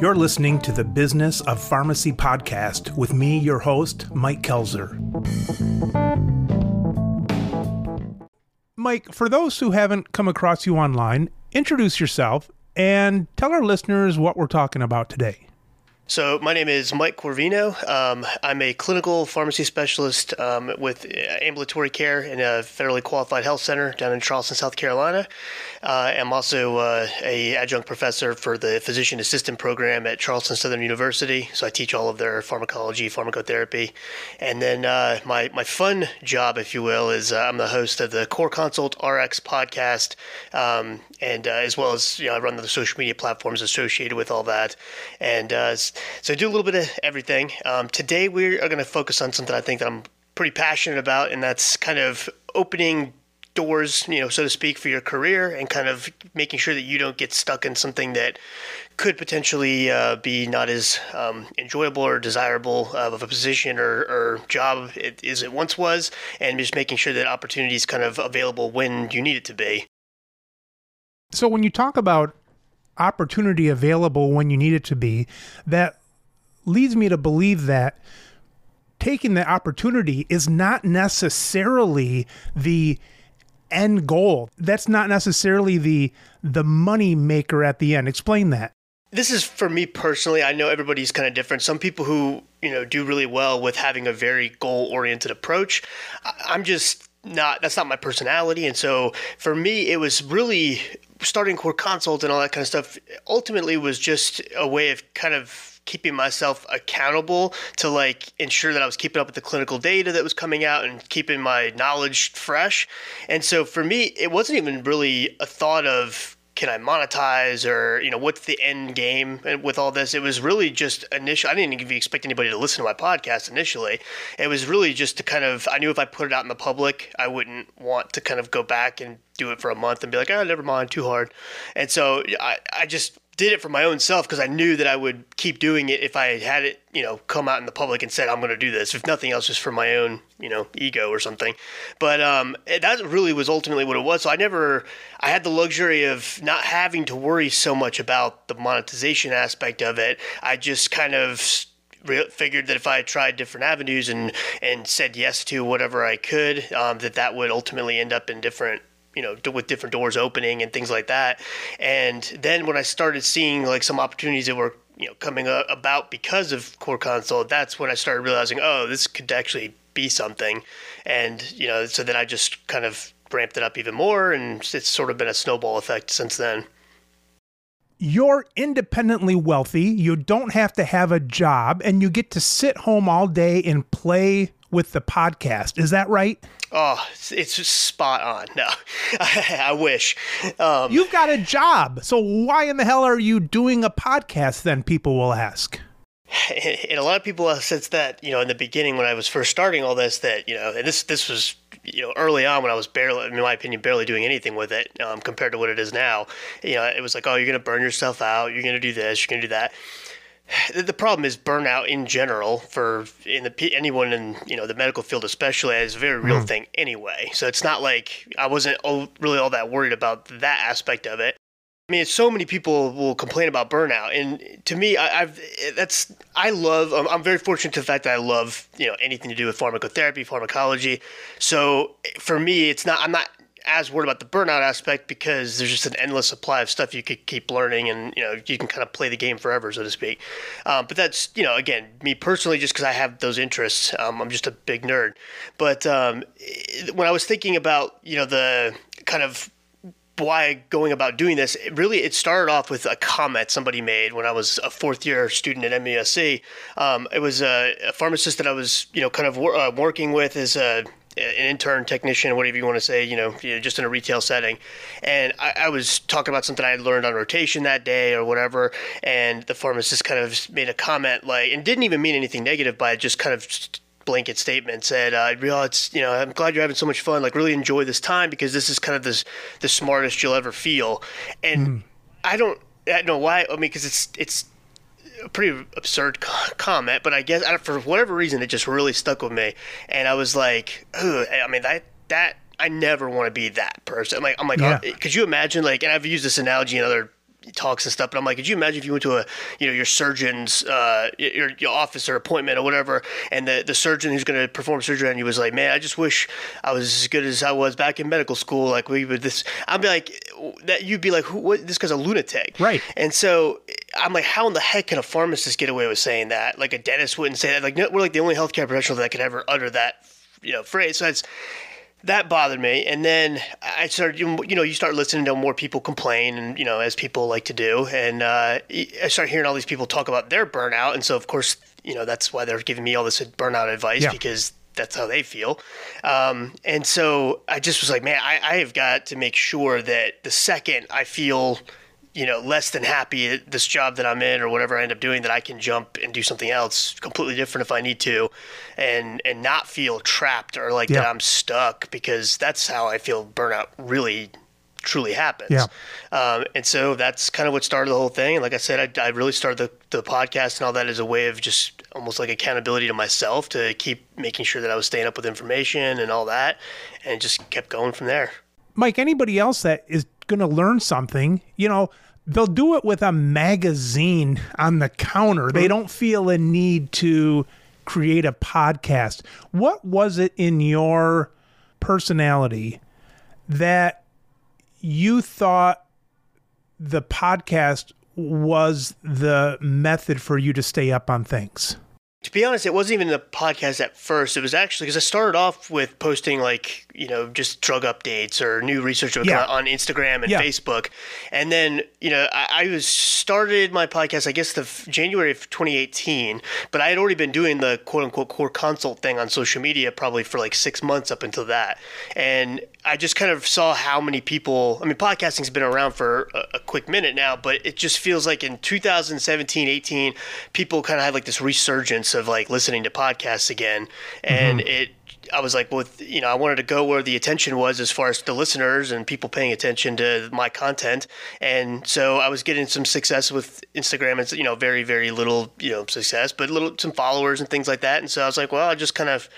You're listening to the Business of Pharmacy podcast with me, your host, Mike Koelzer. Mike, for those who haven't come across you online, introduce yourself and tell our listeners what we're talking about today. So, my name is Mike Corvino. Um, I'm a clinical pharmacy specialist um, with ambulatory care in a federally qualified health center down in Charleston, South Carolina. Uh, I'm also uh, a adjunct professor for the physician assistant program at Charleston Southern University. So I teach all of their pharmacology, pharmacotherapy, and then uh, my my fun job, if you will, is uh, I'm the host of the CorConsult Rx podcast, um, and uh, as well as you know I run the social media platforms associated with all that, and uh, so I do a little bit of everything. Um, today we are going to focus on something I think that I'm pretty passionate about, and that's kind of opening doors, you know, so to speak, for your career and kind of making sure that you don't get stuck in something that could potentially uh, be not as um, enjoyable or desirable of a position or, or job as it once was, and just making sure that opportunity is kind of available when you need it to be. So, when you talk about opportunity available when you need it to be, that leads me to believe that taking the opportunity is not necessarily the end goal. That's not necessarily the the money maker at the end. Explain that. This is for me personally. I know everybody's kind of different. Some people who you know do really well with having a very goal oriented approach. I'm just not. That's not my personality. And so for me, it was really starting CorConsult and all that kind of stuff. Ultimately, was just a way of kind of keeping myself accountable to like ensure that I was keeping up with the clinical data that was coming out and keeping my knowledge fresh. And so for me, it wasn't even really a thought of can I monetize or you know what's the end game with all this? It was really just initial. I didn't even expect anybody to listen to my podcast initially. It was really just to kind of. I knew if I put it out in the public, I wouldn't want to kind of go back and do it for a month and be like, oh, never mind, too hard. And so I, I just did it for my own self because I knew that I would keep doing it if I had it, you know, come out in the public and said I'm going to do this. If nothing else, just for my own, you know, ego or something. But um, that really was ultimately what it was. So I never, I had the luxury of not having to worry so much about the monetization aspect of it. I just kind of figured that if I tried different avenues and and said yes to whatever I could, um, that that would ultimately end up in different you know with different doors opening and things like that. And then when i started seeing like some opportunities that were you know coming about because of CorConsult that's when i started realizing oh this could actually be something. And you know so then i just kind of ramped it up even more and it's sort of been a snowball effect since then. You're independently wealthy. You don't have to have a job and you get to sit home all day and play with the podcast is that right Oh, it's just spot on. No, I wish. Um, You've got a job. So why in the hell are you doing a podcast then, people will ask? And a lot of people have said that, you know, in the beginning when I was first starting all this, that, you know, and this, this was, you know, early on when I was barely, in my opinion, barely doing anything with it um, compared to what it is now. You know, it was like, oh, you're going to burn yourself out. You're going to do this. You're going to do that the problem is burnout in general for in the anyone in you know the medical field especially is a very real mm. thing anyway. So it's not like I wasn't really all that worried about that aspect of it. I mean, so many people will complain about burnout, and to me, I, have that's I love. I'm, I'm very fortunate to the fact that I love you know anything to do with pharmacotherapy, pharmacology. So for me, it's not. I'm not as worried about the burnout aspect because there's just an endless supply of stuff you could keep learning and you know you can kind of play the game forever so to speak. Um, but that's you know again me personally just because i have those interests um, i'm just a big nerd. But um, when i was thinking about you know the kind of why going about doing this it really it started off with a comment somebody made when i was a fourth year student at musc um, it was a, a, pharmacist that i was you know kind of wor- uh, working with as a an intern technician, whatever you want to say, you know, just in a retail setting. And I, I, was talking about something I had learned on rotation that day or whatever. And the pharmacist kind of made a comment like, and didn't even mean anything negative by it, just kind of blanket statement said, uh, "Real, it's you know, I'm glad you're having so much fun. Like, really enjoy this time because this is kind of this the smartest you'll ever feel." And mm. I don't, I don't know why. I mean, because it's it's pretty absurd comment, but I guess for whatever reason it just really stuck with me, and I was like, I mean that that I never want to be that person. I'm like, I'm like, Yeah. oh, could you imagine like, and I've used this analogy in other talks and stuff, but I'm like, could you imagine if you went to a, you know, your surgeon's, uh, your, your office or appointment or whatever, and the, the surgeon who's going to perform surgery on you was like, man, I just wish I was as good as I was back in medical school. Like we would this, I'd be like, that you'd be like, who, what, this guy's a lunatic. Right. And so I'm like, how in the heck can a pharmacist get away with saying that? Like a dentist wouldn't say that. Like no, we're like the only healthcare professional that could ever utter that, you know, phrase. So it's that bothered me. And then I started, you know, you start listening to more people complain, and you know, as people like to do. And uh, I started hearing all these people talk about their burnout, and so of course, you know, that's why they're giving me all this burnout advice Yeah. because that's how they feel. Um, and so I just was like, man, I, I have got to make sure that the second I feel, you know, less than happy at this job that I'm in or whatever I end up doing, that I can jump and do something else completely different if I need to, and and not feel trapped or like that I'm stuck because that's how I feel burnout really truly happens. Yeah. Um, and so that's kind of what started the whole thing. And like I said, I, I really started the, the podcast and all that as a way of just almost like accountability to myself to keep making sure that I was staying up with information and all that, and just kept going from there. Mike, anybody else that is going to learn something, you know, they'll do it with a magazine on the counter. They mm. don't feel a need to create a podcast. What was it in your personality that you thought the podcast was the method for you to stay up on things? To be honest, it wasn't even the podcast at first. It was actually because I started off with posting like you know just drug updates or new research that would come Yeah. on Instagram and Yeah. Facebook, and then you know I, I was started my podcast I guess the f- January of 2018, but I had already been doing the quote unquote CorConsult thing on social media probably for like six months up until that, and I just kind of saw how many people. I mean, podcasting's been around for a, a quick minute now, but it just feels like in 2017, 18, people kind of had like this resurgence of like listening to podcasts again, and mm-hmm. it. I was like, well, you know, I wanted to go where the attention was as far as the listeners and people paying attention to my content, and so I was getting some success with Instagram. It's you know very very little you know success, but little some followers and things like that, and so I was like, well, I just kind of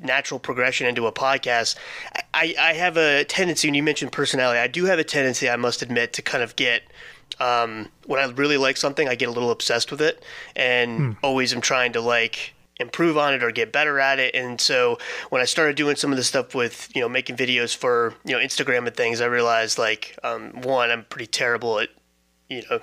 natural progression into a podcast. I, I have a tendency, and you mentioned personality, I do have a tendency, I must admit, to kind of get, um, when I really like something, I get a little obsessed with it and always am trying to like improve on it or get better at it. And so when I started doing some of the stuff with, you know, making videos for, you know, Instagram and things, I realized like, um, one, I'm pretty terrible at, you know,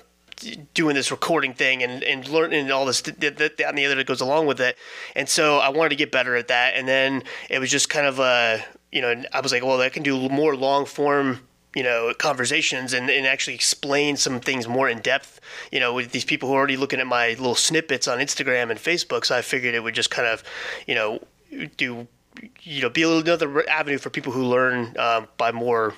doing this recording thing and, and learning all this that, that, that and the other that goes along with it. And so I wanted to get better at that. And then it was just kind of a, you know, I was like, well, I can do more long form, you know, conversations and, and actually explain some things more in depth, you know, with these people who are already looking at my little snippets on Instagram and Facebook. So I figured it would just kind of, you know, do, you know, be another avenue for people who learn um, by more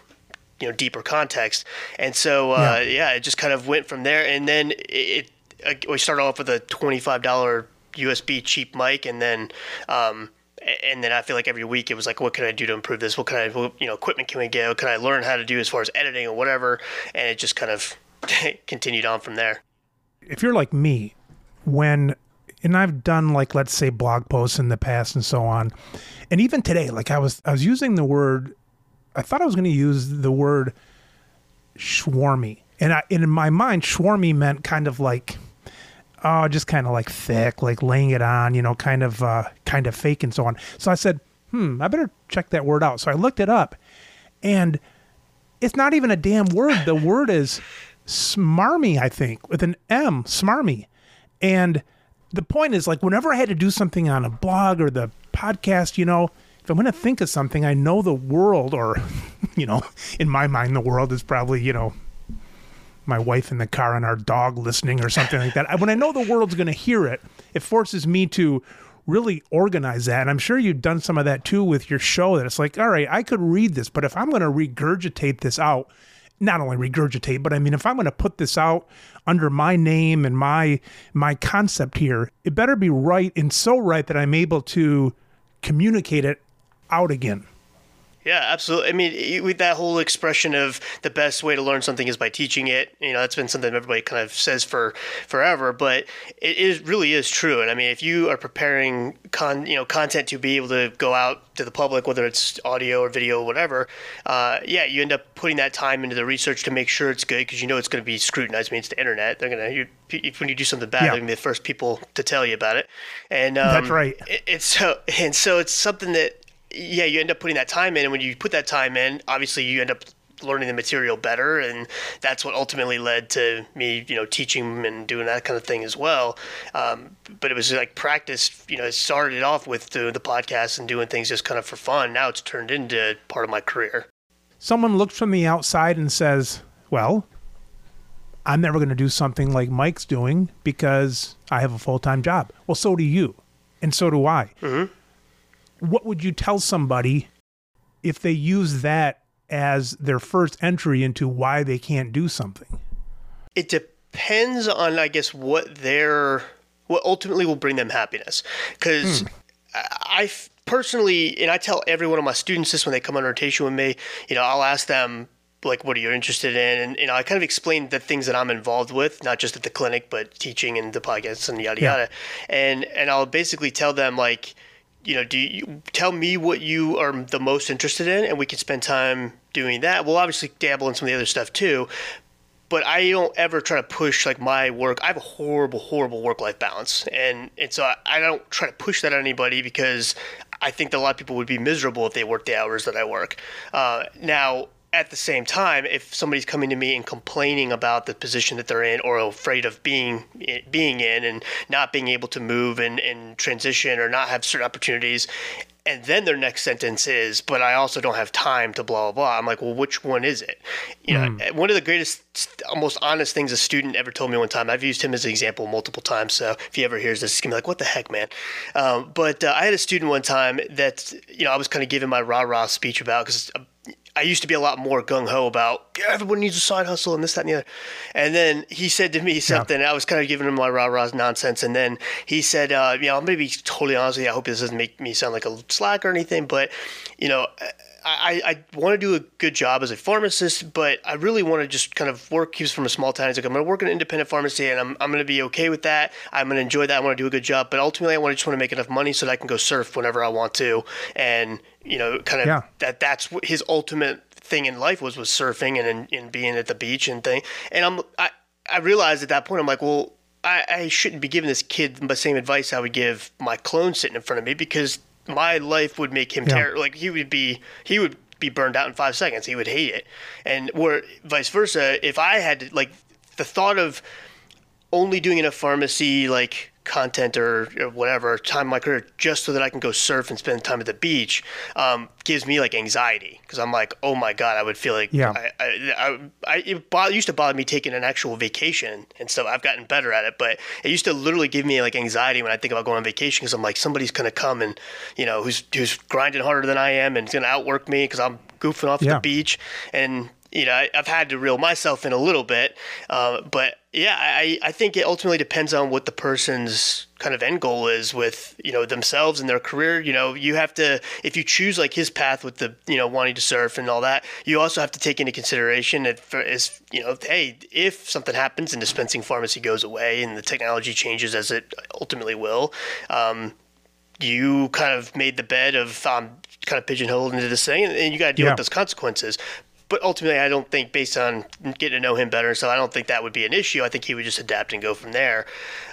you know deeper context and so uh, yeah. it just kind of went from there and then it, it we started off with a $25 usb cheap mic and then um, and then I feel like every week it was like, what can I do to improve this? What can I, what, you know, equipment can we get? What can I learn how to do as far as editing or whatever? And it just kind of continued on from there. if you're like me, when and I've done like let's say blog posts in the past and so on, and even today, like I was I was using the word, I thought I was going to use the word swarmy, and I and in my mind, swarmy meant kind of like. Oh, just kind of like thick, like laying it on, you know, kind of, uh, kind of fake and so on. So I said, hmm, I better check that word out. So I looked it up, and it's not even a damn word. The word is smarmy, I think, with an M, smarmy. And the point is, like, whenever I had to do something on a blog or the podcast, you know, if I'm going to think of something, I know the world, or, you know, in my mind, the world is probably, you know, my wife in the car and our dog listening or something like that. When I know the world's going to hear it, it forces me to really organize that. And I'm sure you've done some of that too with your show that it's like, all right, I could read this, but if I'm going to regurgitate this out, not only regurgitate, but I mean, if I'm going to put this out under my name and my my concept here, it better be right and so right that I'm able to communicate it out again. Yeah, absolutely. I mean, with that whole expression of the best way to learn something is by teaching it, you know, that's been something everybody kind of says for forever, but it is really is true. And I mean, if you are preparing con, you know, content to be able to go out to the public, whether it's audio or video or whatever, uh, yeah, you end up putting that time into the research to make sure it's good because you know it's going to be scrutinized. I mean, it's the internet; they're going to when you do something bad, yeah. they're going to be the first people to tell you about it. And um, that's right. It, it's so and so it's something that yeah, you end up putting that time in, and when you put that time in, obviously you end up learning the material better, and that's what ultimately led to me, you know, teaching and doing that kind of thing as well. Um, but it was like practice. You know, it started off with the, the podcast and doing things just kind of for fun. Now it's turned into part of my career. Someone looks from the outside and says, "Well, I'm never going to do something like Mike's doing because I have a full time job." Well, so do you, and so do I. Mm-hmm what would you tell somebody if they use that as their first entry into why they can't do something? It depends on, I guess, what their what ultimately will bring them happiness. Because hmm. I personally, and I tell every one of my students this when they come on rotation with me. You know, I'll ask them like what are you interested in and you know i kind of explain the things that i'm involved with not just at the clinic but teaching and the podcasts and yada yeah. yada and and i'll basically tell them like you know, do you tell me what you are the most interested in, and we can spend time doing that. We'll obviously dabble in some of the other stuff too, but I don't ever try to push like my work. I have a horrible, horrible work life balance, and and so I, I don't try to push that on anybody because I think that a lot of people would be miserable if they worked the hours that I work. Uh, now at the same time, if somebody's coming to me and complaining about the position that they're in or afraid of being being in and not being able to move and, and transition or not have certain opportunities, and then their next sentence is, "But I also don't have time to blah blah blah." I'm like, "Well, which one is it?" You mm. know, one of the greatest, most honest things a student ever told me one time. I've used him as an example multiple times, so if he ever hears this, he's gonna be like, "What the heck, man?" Um, but uh, I had a student one time that you know I was kind of giving my rah rah speech about because I used to be a lot more gung ho about yeah, everyone needs a side hustle and this, that, and the other. And then he said to me something. Yeah. I was kind of giving him my rah rah nonsense. And then he said, uh, you know, I'm going to be totally honest with you. I hope this doesn't make me sound like a slack or anything, but, you know, I, I I want to do a good job as a pharmacist, but I really want to just kind of work. He's from a small town. He's like, I'm going to work in an independent pharmacy and I'm, I'm going to be okay with that. I'm going to enjoy that. I want to do a good job. But ultimately, I want to just want to make enough money so that I can go surf whenever I want to. And, you know, kind of yeah. that that's his ultimate thing in life was was surfing and, and being at the beach and thing. And I'm I, I realized at that point I'm like, well, I, I shouldn't be giving this kid the same advice I would give my clone sitting in front of me because my life would make him yeah. terrible. Like he would be he would be burned out in five seconds. He would hate it. And where vice versa, if I had to, like the thought of only doing in a pharmacy like content or, or, whatever time in my career just so that I can go surf and spend time at the beach um, gives me like anxiety because I'm like, oh my god, I would feel like yeah. I, I, I, I it, bo- used to bother me taking an actual vacation and stuff. I've gotten better at it, but it used to literally give me like anxiety when I think about going on vacation because I'm like, somebody's gonna come and you know who's who's grinding harder than I am and is gonna outwork me because I'm goofing off yeah. the beach and you know, I, have had to reel myself in a little bit. Uh, but yeah, I, I think it ultimately depends on what the person's kind of end goal is with, you know, themselves and their career. You know, you have to, if you choose like his path with the, you know, wanting to surf and all that, you also have to take into consideration that for, is, you know, hey, if something happens and dispensing pharmacy goes away and the technology changes as it ultimately will, um, you kind of made the bed of um, kind of pigeonholed into this thing, and, and you got to deal yeah. with those consequences but ultimately, I don't think based on getting to know him better, so I don't think that would be an issue. I think he would just adapt and go from there.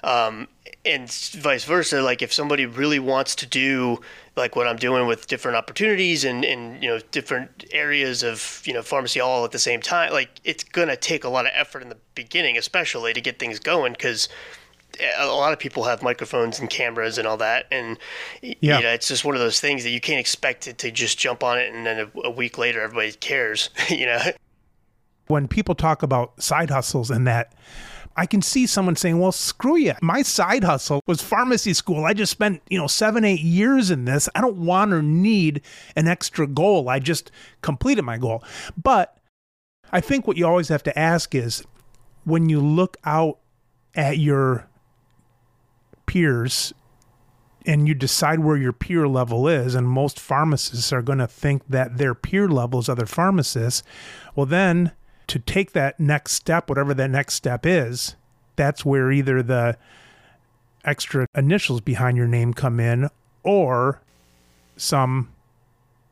Um, and vice versa. Like if somebody really wants to do like what I'm doing with different opportunities and, and you know different areas of you know pharmacy all at the same time, like it's gonna take a lot of effort in the beginning, especially to get things going because a lot of people have microphones and cameras and all that, and yeah. you know, it's just one of those things that you can't expect it to just jump on it and then a, a week later everybody cares. you know, when people talk about side hustles and that. I can see someone saying, "Well, screw you. My side hustle was pharmacy school. I just spent, you know, 7 8 years in this. I don't want or need an extra goal. I just completed my goal." But I think what you always have to ask is when you look out at your peers and you decide where your peer level is, and most pharmacists are going to think that their peer level is other pharmacists, well, then to take that next step, whatever that next step is, that's where either the extra initials behind your name come in or some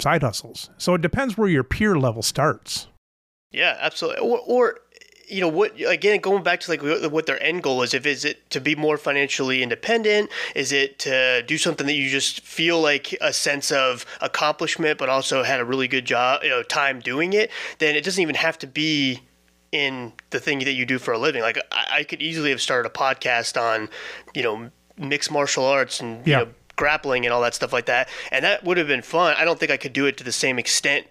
side hustles. So it depends where your peer level starts. Yeah, absolutely. Or, or you know what again going back to like what their end goal is if is it to be more financially independent? Is it to do something that you just feel like a sense of accomplishment but also had a really good job you know time doing it? Then it doesn't even have to be in the thing that you do for a living. Like i, I could easily have started a podcast on you know mixed martial arts and yeah. you know grappling and all that stuff like that and that would have been fun. I don't think i could do it to the same extent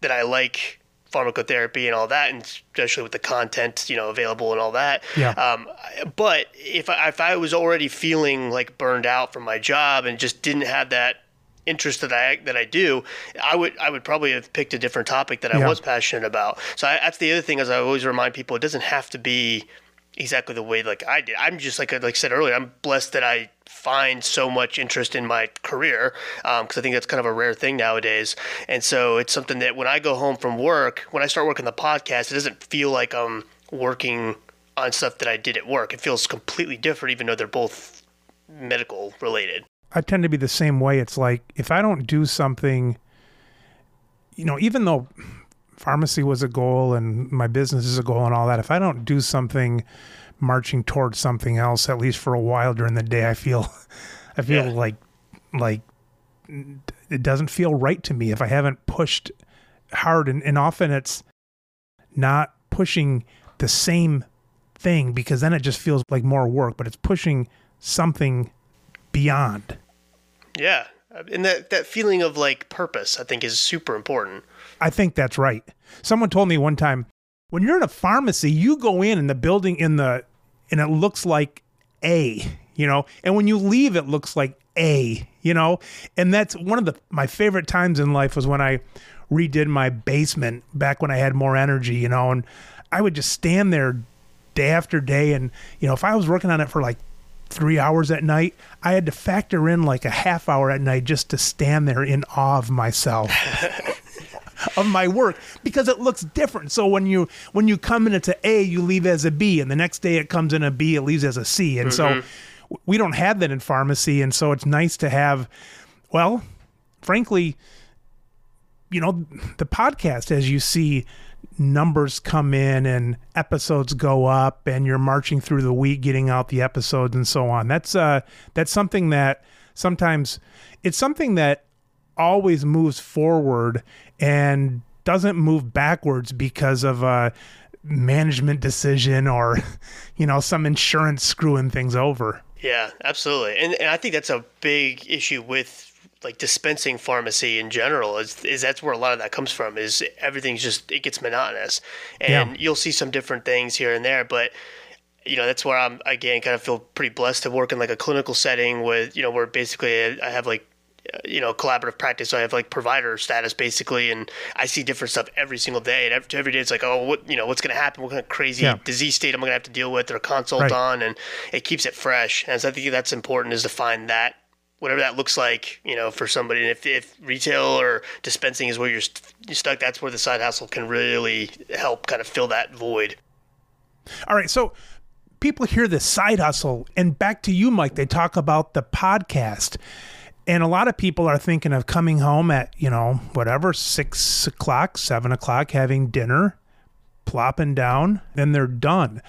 that i like pharmacotherapy and all that, and especially with the content you know available and all that. Yeah. Um, but if I, if I was already feeling like burned out from my job and just didn't have that interest that I that I do, I would I would probably have picked a different topic that I yeah. was passionate about. So I, that's the other thing, as I always remind people, it doesn't have to be exactly the way like I did. I'm just like like I said earlier, I'm blessed that I find so much interest in my career because um, I think that's kind of a rare thing nowadays. And so it's something that when I go home from work, when I start working the podcast, it doesn't feel like I'm working on stuff that I did at work. It feels completely different, even though they're both medical related. I tend to be the same way. It's like if I don't do something, you know, even though pharmacy was a goal and my business is a goal and all that, if I don't do something marching towards something else at least for a while during the day, I feel I feel yeah. like like it doesn't feel right to me if I haven't pushed hard and, and often it's not pushing the same thing because then it just feels like more work, but it's pushing something beyond. Yeah. And that, that feeling of like purpose, I think, is super important. I think that's right. Someone told me one time when you're in a pharmacy, you go in and the building in the and it looks like A, you know, and when you leave, it looks like A, you know, and that's one of the my favorite times in life was when I redid my basement back when I had more energy, you know, and I would just stand there day after day, and you know, if I was working on it for like three hours at night, I had to factor in like a half hour at night just to stand there in awe of myself. of my work because it looks different. So when you when you come in it's a A, you leave as a B, and the next day it comes in a B, it leaves as a C, and mm-hmm. so we don't have that in pharmacy, and so it's nice to have. Well, frankly, you know, the podcast as you see numbers come in and episodes go up and you're marching through the week getting out the episodes and so on that's uh that's something that sometimes it's something that always moves forward and doesn't move backwards because of a management decision or you know some insurance screwing things over. Yeah absolutely. And, and i think that's a big issue with like dispensing pharmacy in general is, is that's where a lot of that comes from is everything's just it gets monotonous. And yeah. you'll see some different things here and there but you know that's where i'm again kind of feel pretty blessed to work in like a clinical setting with you know where basically i have like you know collaborative practice. So I have like provider status basically, and I see different stuff every single day. And every, every day it's like, oh, what you know, what's going to happen? What kind of crazy yeah. disease state am I going to have to deal with or consult right. on? And it keeps it fresh. And so I think that's important is to find that whatever that looks like, you know, for somebody. And if, if retail or dispensing is where you're, st- you're stuck, that's where the side hustle can really help kind of fill that void. All right, so people hear the side hustle, and back to you, Mike. They talk about the podcast and a lot of people are thinking of coming home at, you know, whatever, six o'clock, seven o'clock, having dinner, plopping down, then they're done.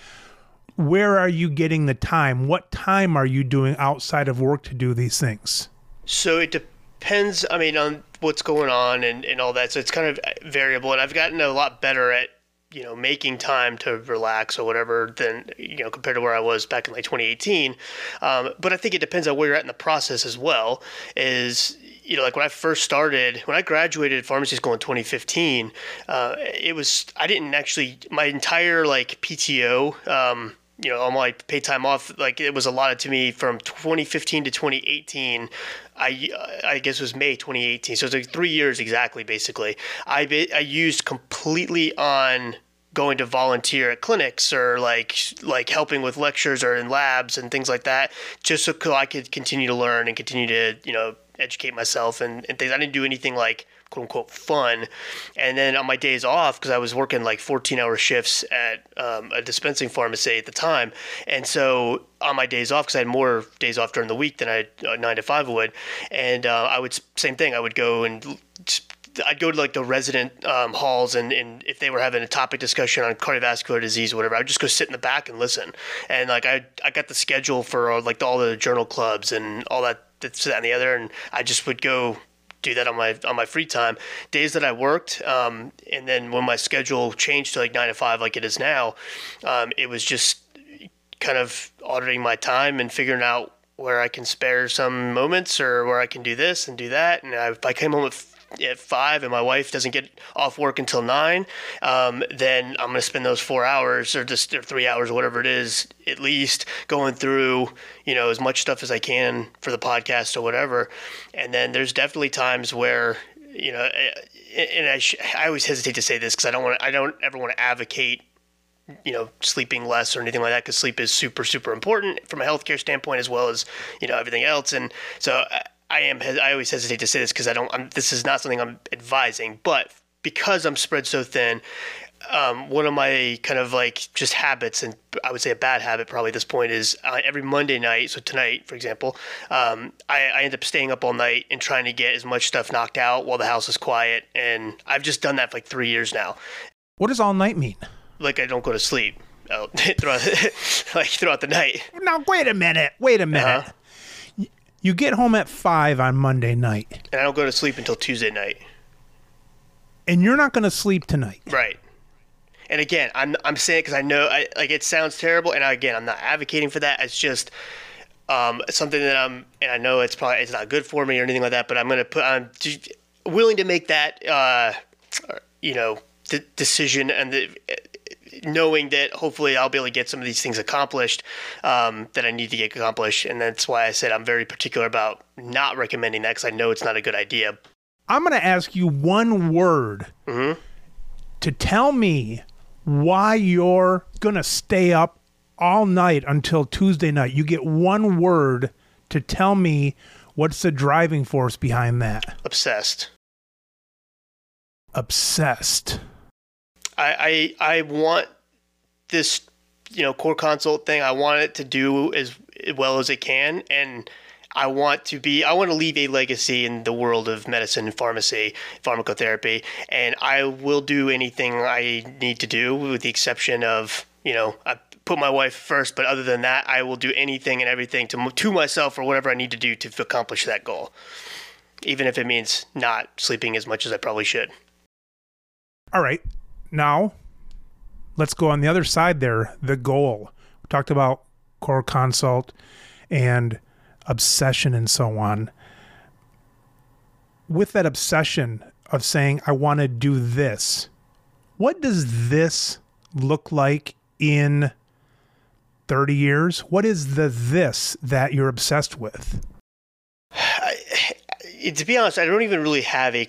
Where are you getting the time? What time are you doing outside of work to do these things? So it depends, I mean, on what's going on and, and all that. So it's kind of variable. And I've gotten a lot better at you know making time to relax or whatever than you know compared to where I was back in like 2018. Um, but I think it depends on where you're at in the process as well. Is you know, like when I first started, when I graduated pharmacy school in 2015, uh, it was I didn't actually my entire like PTO. Um, you know, all my paid time off, like it was allotted to me from 2015 to 2018. I I guess it was May 2018. So it's like three years exactly, basically. I I used completely on going to volunteer at clinics or like like helping with lectures or in labs and things like that, just so I could continue to learn and continue to you know educate myself and, and things. I didn't do anything like quote unquote fun. And then on my days off, because I was working like 14 hour shifts at um, a dispensing pharmacy at the time. And so on my days off, because I had more days off during the week than I uh, nine to five would. And uh, I would, same thing, I would go and I'd go to like the resident um, halls, and, and if they were having a topic discussion on cardiovascular disease or whatever, I'd just go sit in the back and listen. And like I, I got the schedule for uh, like all the journal clubs and all that, this, that, and the other, and I just would go do that on my on my free time. Days that I worked, um, and then when my schedule changed to like nine to five, like it is now, um, it was just kind of auditing my time and figuring out where I can spare some moments or where I can do this and do that. And I, I came home at at five and my wife doesn't get off work until nine, um, then I'm going to spend those four hours or just or three hours or whatever it is, at least going through, you know, as much stuff as I can for the podcast or whatever. And then there's definitely times where, you know, eh, and I, sh- I always hesitate to say this because I don't want I don't ever want to advocate you know sleeping less or anything like that because sleep is super super important from a healthcare standpoint as well as you know everything else and so I am. I always hesitate to say this because I don't. I'm, this is not something I'm advising, but because I'm spread so thin, um, one of my kind of like just habits, and I would say a bad habit probably at this point is uh, every Monday night. So tonight, for example, um, I, I, end up staying up all night and trying to get as much stuff knocked out while the house is quiet. And I've just done that for like three years now. What does all night mean? Like I don't go to sleep. throughout, like throughout the night. Now wait a minute. Wait a minute. Uh-huh. You get home at five on Monday night, and I don't go to sleep until Tuesday night. And you're not going to sleep tonight, right? And again, I'm I'm saying because I know I, like it sounds terrible, and again, I'm not advocating for that. It's just um, something that I'm, and I know it's probably it's not good for me or anything like that. But I'm going to put I'm willing to make that uh, you know the decision and the knowing that hopefully I'll be able to get some of these things accomplished um, that I need to get accomplished. And that's why I said I'm very particular about not recommending that because I know it's not a good idea. I'm going to ask you one word mm-hmm. to tell me why you're going to stay up all night until Tuesday night. You get one word to tell me what's the driving force behind that. Obsessed. Obsessed. I, I, I want this, you know, CorConsult thing. I want it to do as well as it can, and I want to be. I want to leave a legacy in the world of medicine and pharmacy, pharmacotherapy, and I will do anything I need to do, with the exception of, you know, I put my wife first. But other than that, I will do anything and everything to to myself or whatever I need to do to accomplish that goal, even if it means not sleeping as much as I probably should. All right. Now, let's go on the other side there the goal. We talked about CorConsult and obsession and so on. With that obsession of saying, I want to do this, what does this look like in 30 years? What is the this that you're obsessed with? I, to be honest, I don't even really have a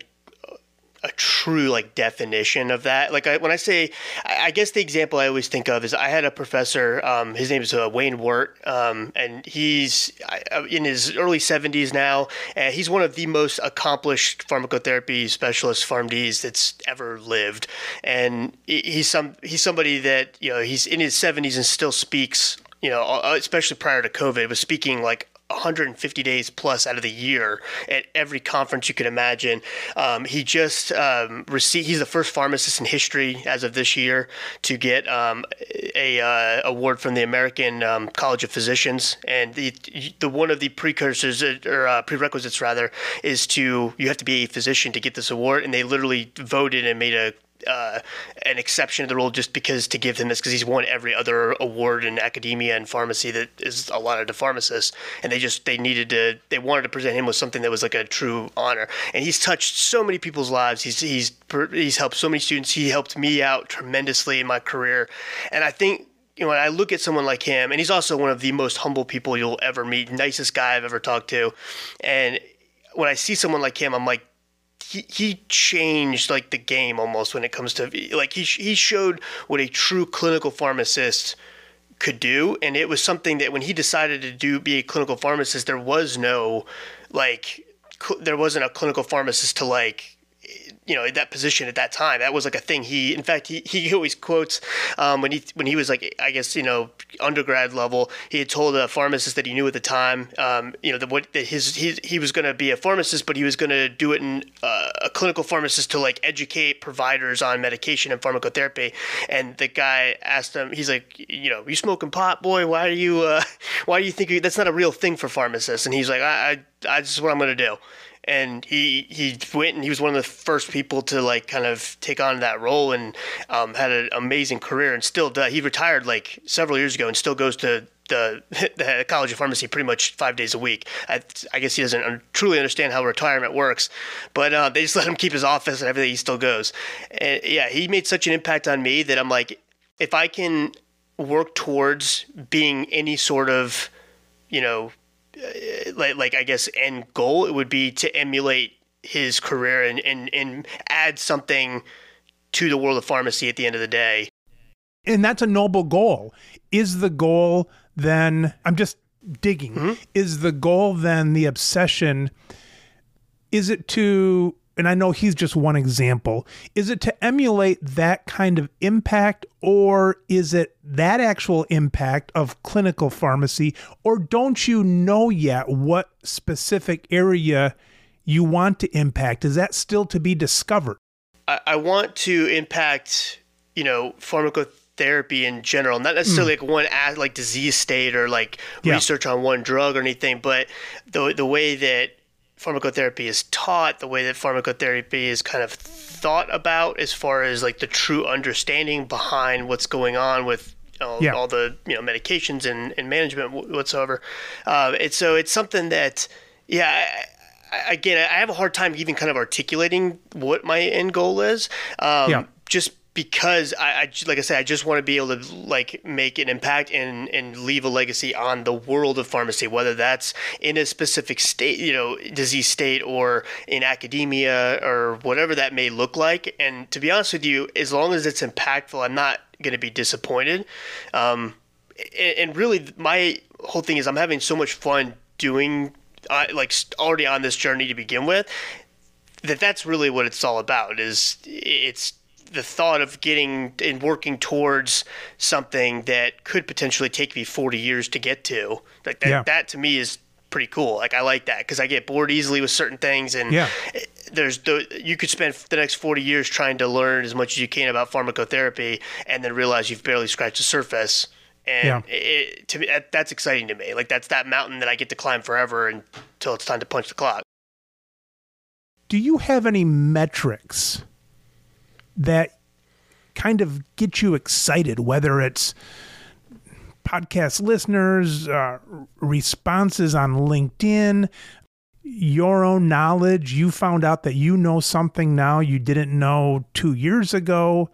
a true like definition of that. Like I, when I say, I, guess the example I always think of is I had a professor. Um, his name is uh, Wayne Weart, um, and he's uh, in his early 70s now. And he's one of the most accomplished pharmacotherapy specialists, PharmDs, that's ever lived. And he's some he's somebody that you know he's in his 70s and still speaks you know, especially prior to COVID, was speaking like 150 days plus out of the year at every conference you could imagine. Um, he just um, received. He's the first pharmacist in history as of this year to get um, a uh, award from the American um, College of Physicians. And the, the one of the precursors uh, or uh, prerequisites rather is to you have to be a physician to get this award. And they literally voted and made a uh, an exception to the rule just because to give him this because he's won every other award in academia and pharmacy that is allotted to pharmacists and they just they needed to they wanted to present him with something that was like a true honor. And he's touched so many people's lives. He's he's he's helped so many students. He helped me out tremendously in my career. And I think you know, when I look at someone like him, and he's also one of the most humble people you'll ever meet, nicest guy I've ever talked to. And when I see someone like him, I'm like, he he changed like the game almost when it comes to like he he showed what a true clinical pharmacist could do and it was something that when he decided to do be a clinical pharmacist there was no like cl- there wasn't a clinical pharmacist to like you know that position at that time. That was like a thing he in fact he, he always quotes um, when he when he was like i guess you know undergrad level he had told a pharmacist that he knew at the time um, you know that what that his he, he was going to be a pharmacist but he was going to do it in uh, a clinical pharmacist to like educate providers on medication and pharmacotherapy. And the guy asked him he's like you know you smoking pot boy? Why are you uh, why do you think that's not a real thing for pharmacists? And he's like i i, I this is what i'm going to do and he he went and he was one of the first people to like kind of take on that role and um, had an amazing career and still does. He retired like several years ago and still goes to the, the College of Pharmacy pretty much five days a week. I, I guess he doesn't truly understand how retirement works, but uh, they just let him keep his office and everything. He still goes. And yeah, he made such an impact on me that I'm like, if I can work towards being any sort of, you know, uh, like, like I guess end goal it would be to emulate his career and, and, and add something to the world of pharmacy at the end of the day. And that's a noble goal. Is the goal then I'm just digging. Mm-hmm. Is the goal then the obsession is it to and I know he's just one example. Is it to emulate that kind of impact, or is it that actual impact of clinical pharmacy, or don't you know yet what specific area you want to impact? Is that still to be discovered? I, I want to impact, you know, pharmacotherapy in general, not necessarily mm. like one like disease state or like yeah. research on one drug or anything, but the the way that pharmacotherapy is taught, the way that pharmacotherapy is kind of thought about as far as like the true understanding behind what's going on with all, yeah. all the you know medications and, and management whatsoever. Uh, it's so it's something that yeah. I, again, I have a hard time even kind of articulating what my end goal is. Um, yeah. Just because I, I, like I said, I just want to be able to like make an impact and and leave a legacy on the world of pharmacy, whether that's in a specific state, you know, disease state, or in academia, or whatever that may look like. And to be honest with you, as long as it's impactful, I'm not going to be disappointed. Um, and, and really, my whole thing is I'm having so much fun doing uh, like already on this journey to begin with that that's really what it's all about is it's the thought of getting and working towards something that could potentially take me 40 years to get to like that, yeah. that to me is pretty cool like i like that because i get bored easily with certain things and yeah. there's the you could spend the next 40 years trying to learn as much as you can about pharmacotherapy and then realize you've barely scratched the surface and yeah. it, to me that's exciting to me like that's that mountain that i get to climb forever until it's time to punch the clock do you have any metrics that kind of get you excited, whether it's podcast listeners, uh, responses on LinkedIn, your own knowledge. You found out that you know something now you didn't know two years ago.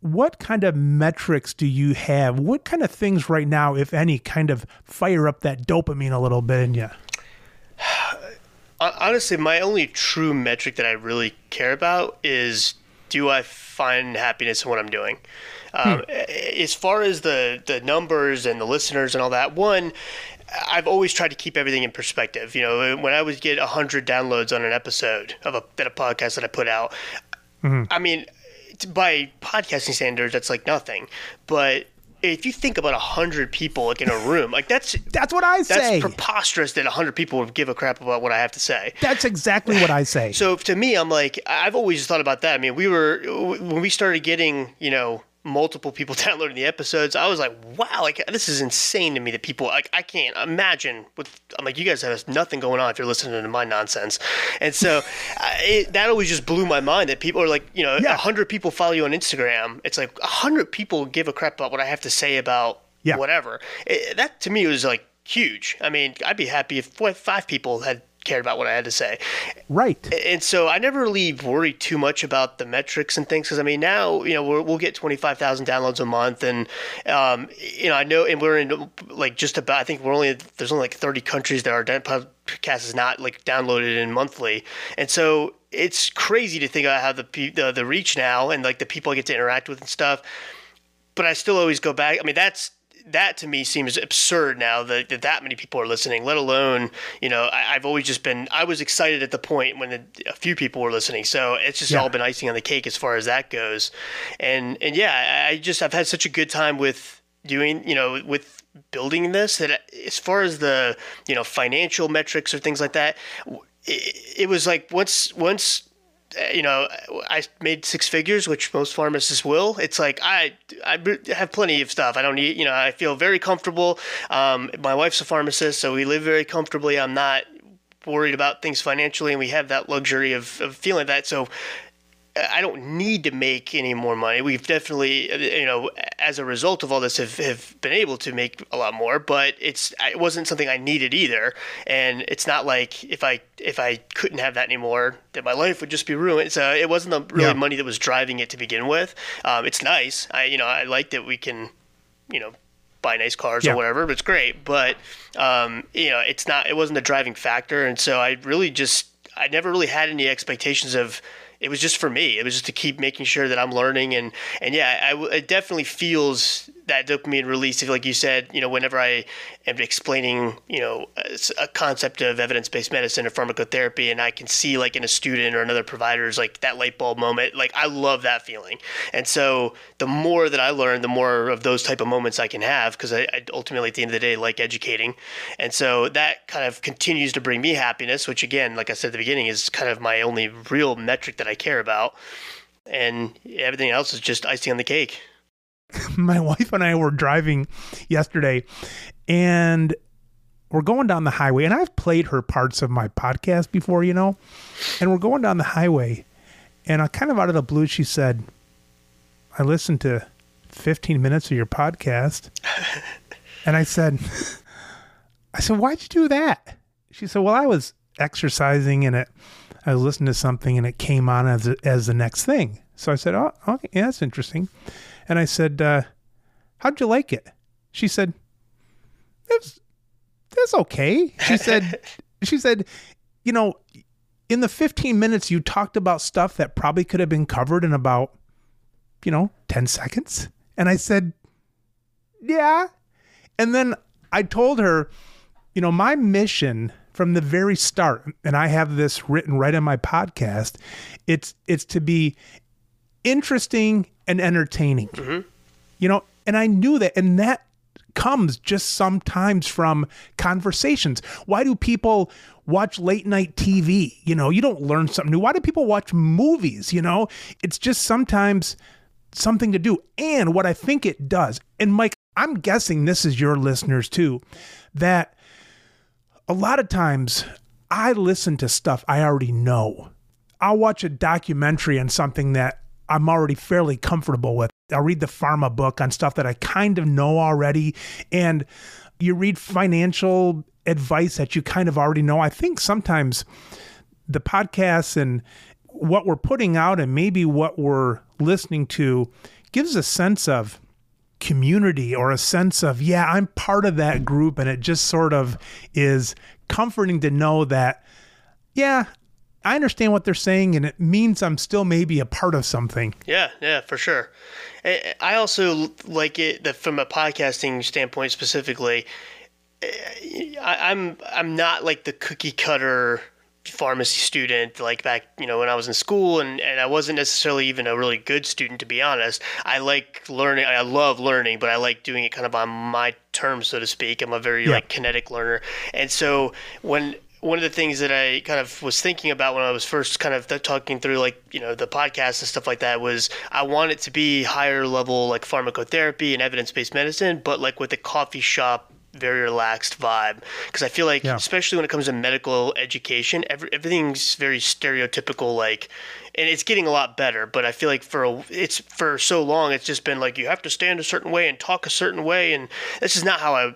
What kind of metrics do you have? What kind of things right now, if any, kind of fire up that dopamine a little bit in you? Honestly, my only true metric that I really care about is do I find happiness in what I'm doing? Um, hmm. As far as the the numbers and the listeners and all that, one, I've always tried to keep everything in perspective. You know, when I would get hundred downloads on an episode of a, a podcast that I put out, mm-hmm. I mean, by podcasting standards, that's like nothing. But if you think about a hundred people like in a room, like that's that's what I say. That's preposterous that a hundred people would give a crap about what I have to say. That's exactly what I say. so to me, I'm like, I've always thought about that. I mean, we were when we started getting, you know, multiple people downloading the episodes, I was like, wow, like this is insane to me that people like I can't imagine with I'm like you guys have nothing going on if you're listening to my nonsense, and so it, that always just blew my mind that people are like you know a yeah. hundred people follow you on Instagram, it's like a hundred people give a crap about what I have to say about yeah. whatever. It, that to me was like huge. I mean, I'd be happy if five people had cared about what I had to say. Right. And so I never really worried too much about the metrics and things because I mean now you know we will get twenty five thousand downloads a month and um, you know I know and we're in like just about I think we're only there's only like thirty countries that our podcast is not like downloaded in monthly and so it's crazy to think about how the the, the reach now and like the people I get to interact with and stuff. But I still always go back. I mean that's that to me seems absurd now that, that, that many people are listening. Let alone, you know, I, have always just been. I was excited at the point when the, a few people were listening. So it's just yeah. all been icing on the cake as far as that goes. And and yeah, I just I've had such a good time with doing, you know, with building this that as far as the you know financial metrics or things like that, it, it was like once once you know, I made six figures, which most pharmacists will. It's like I I have plenty of stuff. I don't need, you know, I feel very comfortable. Um, my wife's a pharmacist, so we live very comfortably. I'm not worried about things financially, and we have that luxury of, of feeling that. So I don't need to make any more money. We've definitely, you know, as a result of all this, have, have been able to make a lot more. But it's it wasn't something I needed either. And it's not like if I if I couldn't have that anymore, that my life would just be ruined. So it wasn't the really yeah. money that was driving it to begin with. Um, it's nice. I you know I like that we can, you know, buy nice cars yeah. or whatever. But it's great. But um, you know, it's not. It wasn't the driving factor. And so I really just I never really had any expectations of it was just for me. It was just to keep making sure that I'm learning and and yeah, I, it definitely feels that dopamine release. Like you said, you know, whenever I am explaining, you know, a, a concept of evidence-based medicine or pharmacotherapy, and I can see like in a student or another provider's like that light bulb moment. Like I love that feeling. And so the more that I learn, the more of those type of moments I can have because I, I ultimately at the end of the day like educating. And so that kind of continues to bring me happiness, which again, like I said at the beginning, is kind of my only real metric that I care about. And everything else is just icing on the cake. My wife and I were driving yesterday and we're going down the highway and I've played her parts of my podcast before, you know. And we're going down the highway and I kind of out of the blue she said, "I listened to 15 minutes of your podcast." and I said I said, "Why'd you do that?" She said, "Well, I was exercising and it I was listening to something and it came on as as the next thing. So I said, "Oh, okay, yeah, that's interesting." And I said, uh, "How'd you like it?" She said, "It's that's okay." She said, "She said, you know, in the 15 minutes you talked about stuff that probably could have been covered in about, you know, 10 seconds." And I said, "Yeah." And then I told her, you know, my mission from the very start, and I have this written right on my podcast, it's it's to be interesting and entertaining. Mm-hmm. You know, and I knew that, and that comes just sometimes from conversations. Why do people watch late night TV? You know, you don't learn something new. Why do people watch movies? You know, it's just sometimes something to do. And what I think it does, and Mike, I'm guessing this is your listeners too, that a lot of times I listen to stuff I already know. I'll watch a documentary on something that I'm already fairly comfortable with. I'll read the pharma book on stuff that I kind of know already. And you read financial advice that you kind of already know. I think sometimes the podcasts and what we're putting out and maybe what we're listening to gives a sense of community or a sense of, yeah, I'm part of that group. And it just sort of is comforting to know that, yeah, I understand what they're saying and it means I'm still maybe a part of something. Yeah, yeah, for sure. I also like it that from a podcasting standpoint specifically. Eh, I'm I'm not like the cookie cutter pharmacy student like back you know when i was in school and, and i wasn't necessarily even a really good student to be honest i like learning i love learning but i like doing it kind of on my terms so to speak i'm a very yeah. like kinetic learner and so when one of the things that I kind of was thinking about when I was first kind of talking through like you know the podcast and stuff like that was I want it to be higher level like pharmacotherapy and evidence based medicine, but like with a coffee shop very relaxed vibe because I feel like yeah. especially when it comes to medical education, every, everything's very stereotypical like and it's getting a lot better, but I feel like for a, it's for so long it's just been like you have to stand a certain way and talk a certain way and this is not how I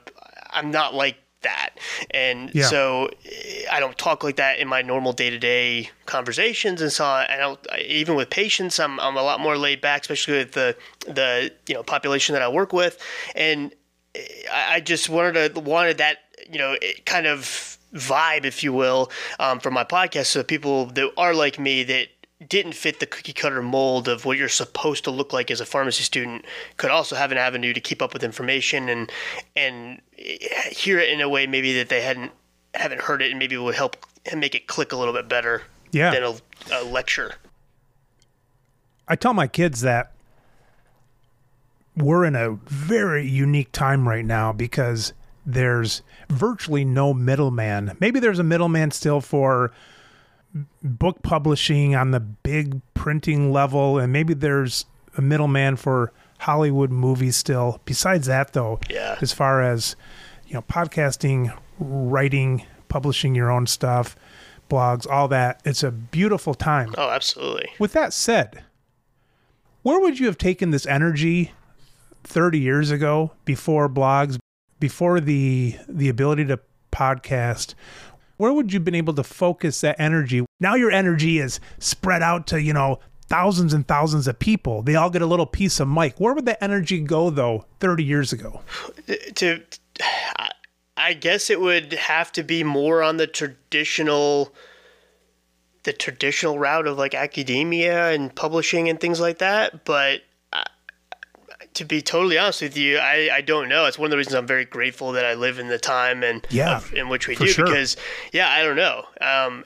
I'm not like that. And Yeah. so eh, I don't talk like that in my normal day to day conversations. And so I don't, I- even with patients, I'm, I'm a lot more laid back, especially with the, the, you know, population that I work with. And eh, I I just wanted to, wanted that, you know, eh, kind of vibe, if you will, um, from my podcast. So people that are like me that didn't fit the cookie cutter mold of what you're supposed to look like as a pharmacy student could also have an avenue to keep up with information and and hear it in a way maybe that they hadn't haven't heard it and maybe it would help make it click a little bit better Yeah. than a, a lecture. I tell my kids that we're in a very unique time right now because there's virtually no middleman. Maybe there's a middleman still for book publishing on the big printing level, and maybe there's a middleman for Hollywood movies still. Besides that, though, Yeah. as far as you know, podcasting, writing, publishing your own stuff, blogs, all that, it's a beautiful time. Oh, absolutely. With that said, where would you have taken this energy 30 years ago before blogs, before the the ability to podcast? Where would you been able to focus that energy? Now your energy is spread out to, you know, thousands and thousands of people. They all get a little piece of Mike. Where would that energy go though 30 years ago? to I- guess it would have to be more on the traditional the traditional route of like academia and publishing and things like that but to be totally honest with you I, I don't know it's one of the reasons i'm very grateful that i live in the time and Yeah, of- in which we do sure. because yeah i don't know um,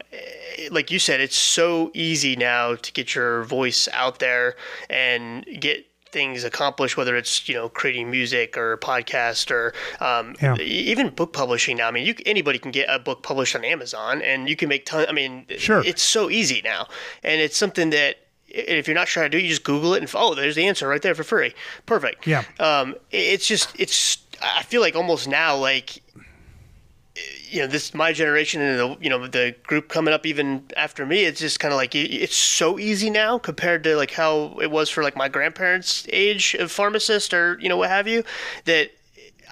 like you said it's so easy now to get your voice out there and get things accomplished whether it's you know creating music or podcast or um, Yeah. even book publishing now i mean you anybody can get a book published on amazon and you can make ton i mean Sure. it's so easy now and it's something that if you're not sure how to do it you just google it and oh there's the answer right there for free perfect Yeah. um, it's just it's i feel like almost now like you know this my generation and the you know the group coming up even after me it's just kind of like it's so easy now compared to like how it was for like my grandparents age of pharmacist or you know what have you that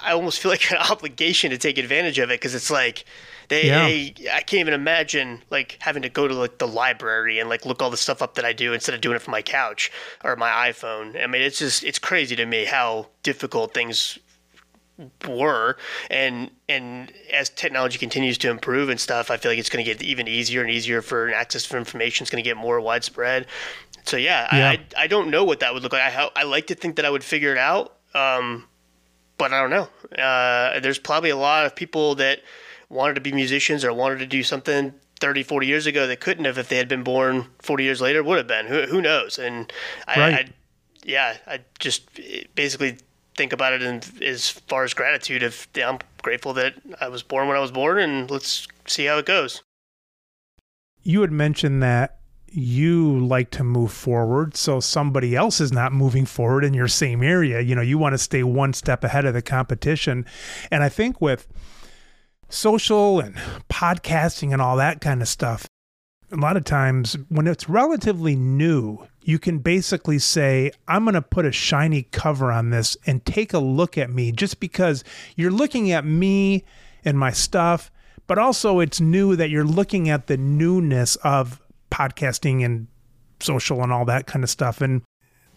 i almost feel like an obligation to take advantage of it because it's like they, Yeah. they i can't even imagine like having to go to like the library and like look all the stuff up that i do instead of doing it from my couch or my iphone. I mean it's just it's crazy to me how difficult things were. And and as technology continues to improve and stuff i feel like it's going to get even easier and easier for access for information. Is going to get more widespread. So yeah, Yeah. I, I don't know what that would look like. I i like to think that i would figure it out. Um but i don't know uh there's probably a lot of people that wanted to be musicians or wanted to do something 30 40 years ago that couldn't have if they had been born 40 years later would have been who, who knows and I, Right. I yeah, I just basically think about it in, as far as gratitude. Of yeah, I'm grateful that I was born when I was born, and let's see how it goes. You had mentioned that you like to move forward so somebody else is not moving forward in your same area. You know you want to stay one step ahead of the competition. And i think with social and podcasting and all that kind of stuff a lot of times when it's relatively new you can basically say i'm going to put a shiny cover on this and take a look at me just because you're looking at me and my stuff but also it's new that you're looking at the newness of podcasting and social and all that kind of stuff. And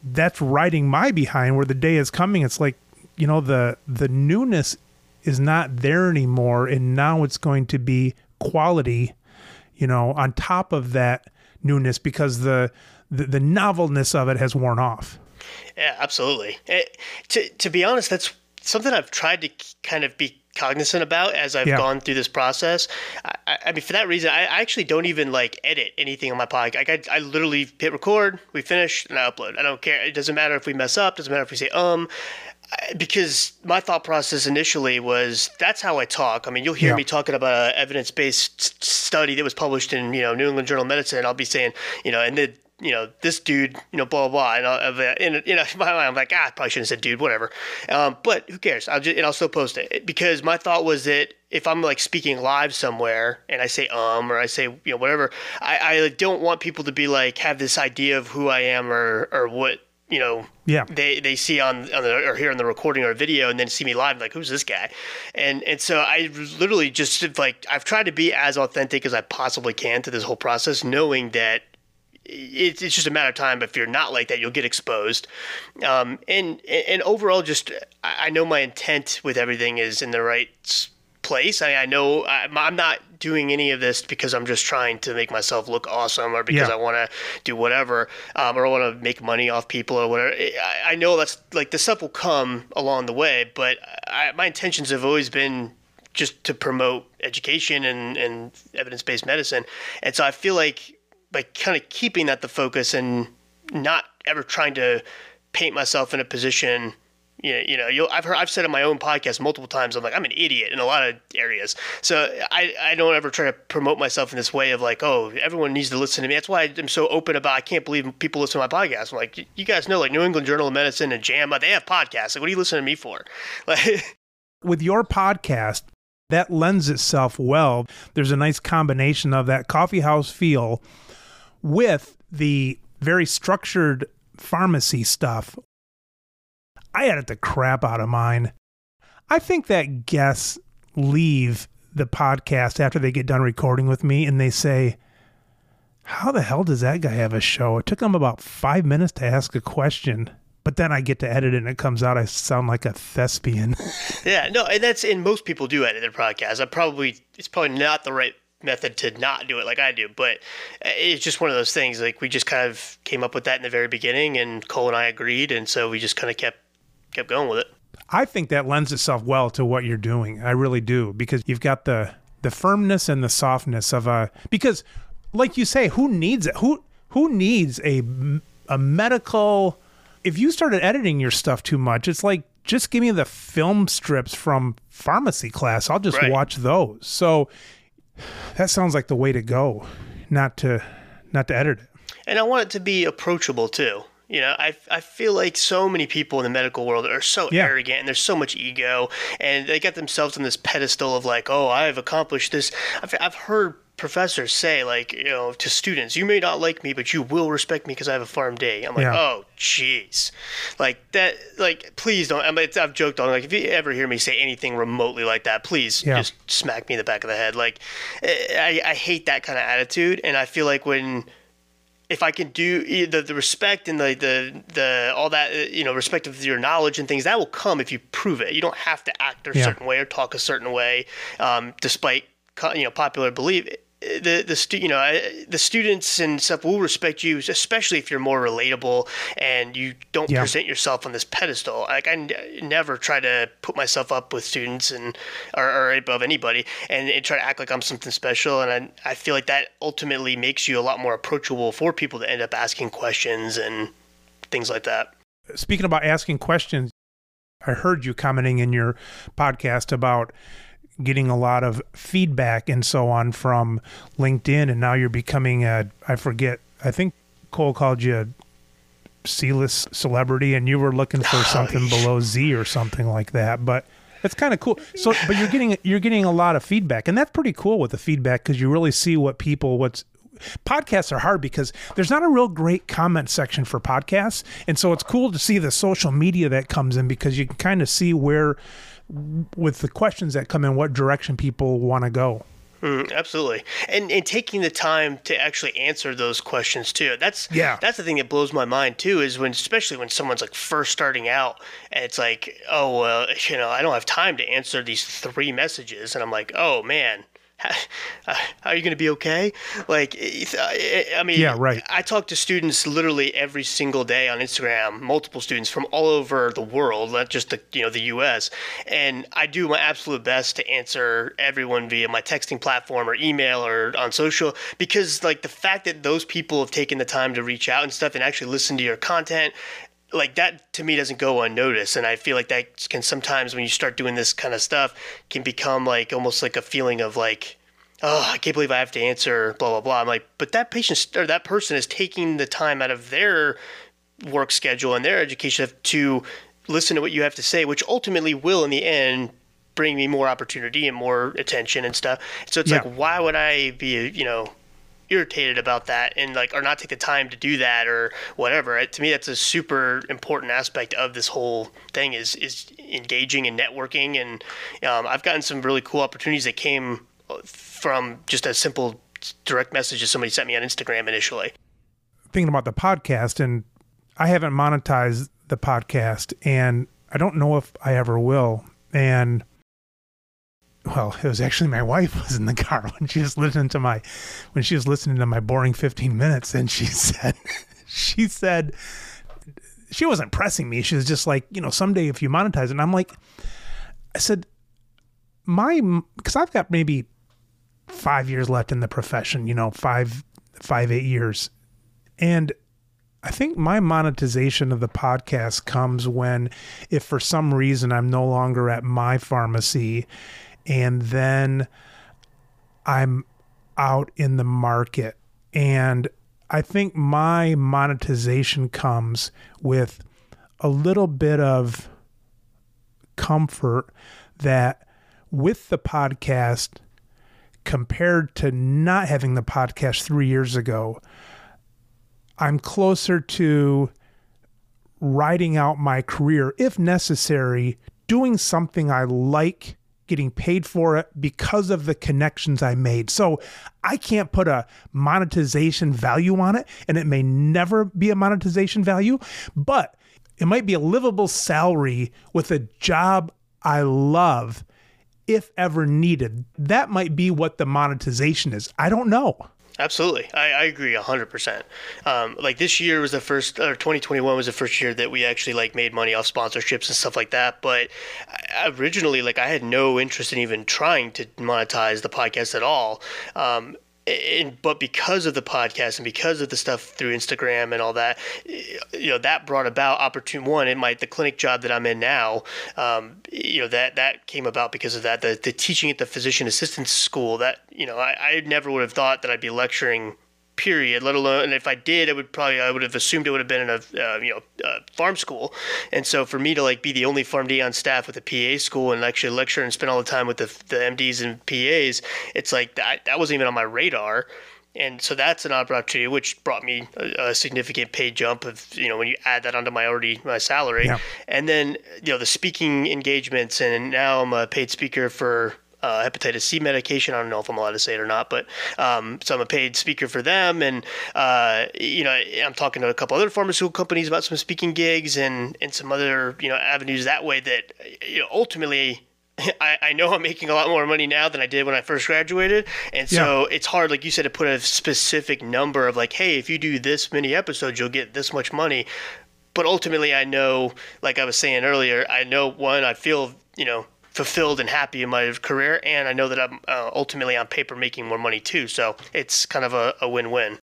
that's riding my behind where the day is coming. It's like you know the the newness is not there anymore. And now it's going to be quality you know on top of that newness because the the, the novelness of it has worn off. Yeah, absolutely. Eh, to to be honest, that's something I've tried to kind of be cognizant about as I've Yeah. gone through this process. I, I- mean, for that reason, I I actually don't even like edit anything on my podcast. Like I, I literally hit record, we finish, and I upload. I don't care. It doesn't matter if we mess up. Doesn't matter if we say um. Because my thought process initially was that's how I talk. I mean, you'll hear Yeah. me talking about an evidence-based study that was published in you know New England Journal of Medicine. I'll be saying you know, and then you know this dude, you know, blah blah blah, and, you know, in my mind, I'm like, ah, I probably shouldn't have said dude, whatever. Um, but who cares? I'll just and I'll still post it because my thought was that if I'm like speaking live somewhere and I say um or I say you know whatever, I, I don't want people to be like have this idea of who I am or or what you know Yeah. they they see on on the or hear on the recording or video and then see me live like who's this guy and and so i literally just like i've tried to be as authentic as i possibly can to this whole process knowing that it's, it's just a matter of time. If you're not like that, you'll get exposed. Um, and and overall, just I know my intent with everything is in the right place. I, I know I'm I'm not doing any of this because I'm just trying to make myself look awesome or because Yeah. I want to do whatever um, or I want to make money off people or whatever. I, I know that's like the stuff will come along the way, but I, my intentions have always been just to promote education and, and evidence-based medicine. And so I feel like by kind of keeping that the focus and not ever trying to paint myself in a position you know, you know you'll, I've heard I've said on my own podcast multiple times I'm like I'm an idiot in a lot of areas. So I, I don't ever try to promote myself in this way of like oh everyone needs to listen to me. That's why I'm so open about I can't believe people listen to my podcast. I'm like you guys know like New England Journal of Medicine and JAMA they have podcasts. Like what are you listening to me for? Like with your podcast, that lends itself well. There's a nice combination of that coffee house feel with the very structured pharmacy stuff. I edit the crap out of mine. I think that guests leave the podcast after they get done recording with me and they say, How the hell does that guy have a show? It took him about five minutes to ask a question. But then I get to edit it and it comes out. I sound like a thespian. Yeah, no, and that's and most people do edit their podcast. I probably it's probably not the right method to not do it like I do, but eh, it's just one of those things. Like we just kind of came up with that in the very beginning, and Cole and I agreed, and so we just kind of kept kept going with it. I think that lends itself well to what you're doing. I really do because you've got the the firmness and the softness of a because like you say who needs it who who needs a a medical if you started editing your stuff too much it's like just give me the film strips from pharmacy class I'll just Right. watch those. So that sounds like the way to go not to not to edit it. and I want it to be approachable too. You know, I, I feel like so many people in the medical world are so Yeah. arrogant and there's so much ego and they get themselves on this pedestal of like, oh, I've accomplished this. I've, I've heard professors say like, you know, to students, you may not like me, but you will respect me because I have a PharmD. I'm like, Yeah. oh, jeez. Like that, like, please don't. I mean, it's, I've joked on like, if you ever hear me say anything remotely like that, please Yeah. just smack me in the back of the head. Like, I, I hate that kind of attitude. And I feel like when, if I can do the, the respect and the, the the all that uh, you know respect of your knowledge and things that will come if you prove it. You don't have to act a Yeah. certain way or talk a certain way, um, despite you know popular belief. The the stu- you know the students and stuff will respect you, especially if you're more relatable and you don't Yeah. present yourself on this pedestal. Like I n- never try to put myself up with students and or, or above anybody and, and try to act like I'm something special. And I, I feel like that ultimately makes you a lot more approachable for people to end up asking questions and things like that. speaking about asking questions, I heard you commenting in your podcast about getting a lot of feedback and so on from LinkedIn, and now you're becoming a I forget. I think Cole called you a C-list celebrity, and you were looking for something below Z or something like that. But it's kind of cool. So, but you're getting you're getting a lot of feedback, and that's pretty cool with the feedback because you really see what people what's podcasts are hard because there's not a real great comment section for podcasts and so it's cool to see the social media that comes in because you can kind of see where with the questions that come in what direction people want to go Mm, absolutely, and and taking the time to actually answer those questions too. That's Yeah. That's the thing that blows my mind too. Is when especially when someone's like first starting out, and it's like, oh well, you know, I don't have time to answer these three messages, and I'm like, oh man. Uh, are you going to be okay? Like, uh, I I mean, Yeah, right. I talk to students literally every single day on Instagram, multiple students from all over the world, not just the you know the U.S. And I do my absolute best to answer everyone via my texting platform or email or on social because like the fact that those people have taken the time to reach out and stuff and actually listen to your content like that to me doesn't go unnoticed and i feel like that can sometimes when you start doing this kind of stuff can become like almost like a feeling of like oh i can't believe i have to answer blah blah blah i'm like but that patient or that person is taking the time out of their work schedule and their education to listen to what you have to say which ultimately will in the end bring me more opportunity and more attention and stuff so it's Yeah. like why would i be you know irritated about that and like or not take the time to do that or whatever. To me that's a super important aspect of this whole thing is is engaging and networking. And um, i've gotten some really cool opportunities that came from just a simple direct message that somebody sent me on instagram initially. Thinking about the podcast and i haven't monetized the podcast and i don't know if i ever will. And well, it was actually my wife was in the car when she was listening to my when she was listening to my boring 15 minutes and she said she said she wasn't pressing me. She was just like, you know, someday if you monetize it. And I'm like I said my cuz I've got maybe 5 years left in the profession, you know, 5 5 8 years. And I think my monetization of the podcast comes when if for some reason I'm no longer at my pharmacy and then I'm out in the market. And I think my monetization comes with a little bit of comfort that with the podcast, compared to not having the podcast three years ago, I'm closer to writing out my career, if necessary, doing something I like getting paid for it because of the connections I made. So I can't put a monetization value on it, and it may never be a monetization value, but it might be a livable salary with a job I love if ever needed. That might be what the monetization is. I don't know. Absolutely, I, I agree hundred um, percent. Like this year was the first, or 2021 was the first year that we actually like made money off sponsorships and stuff like that. But originally, like I had no interest in even trying to monetize the podcast at all. Um, and but because of the podcast and because of the stuff through Instagram and all that, you know, that brought about opportunity. One, in my the clinic job that I'm in now, um, you know, that that came about because of that. The the teaching at the physician assistant school that you know, I, I never would have thought that I'd be lecturing period let alone and if i did I would probably i would have assumed it would have been in a uh, you know uh, farm school. And so for me to like be the only pharmd on staff with a pa school and actually lecture and spend all the time with the, the mds and pas it's like that that wasn't even on my radar. And so that's an opportunity which brought me a, a, significant pay jump of you know when you add that onto my already my salary. Yeah. and then you know the speaking engagements and now i'm a paid speaker for uh, hepatitis C medication. I don't know if I'm allowed to say it or not, but um, so I'm a paid speaker for them, and uh, you know I'm talking to a couple other pharmaceutical companies about some speaking gigs and and some other you know avenues that way. That you know ultimately I, I, know I'm making a lot more money now than I did when I first graduated. And so yeah. it's hard, like you said, to put a specific number of like, hey, if you do this many episodes, you'll get this much money. But ultimately, I know, like I was saying earlier, I know one, I feel, you know, fulfilled and happy in my career, and I know that I'm uh, ultimately on paper making more money too. So it's kind of a, a win-win.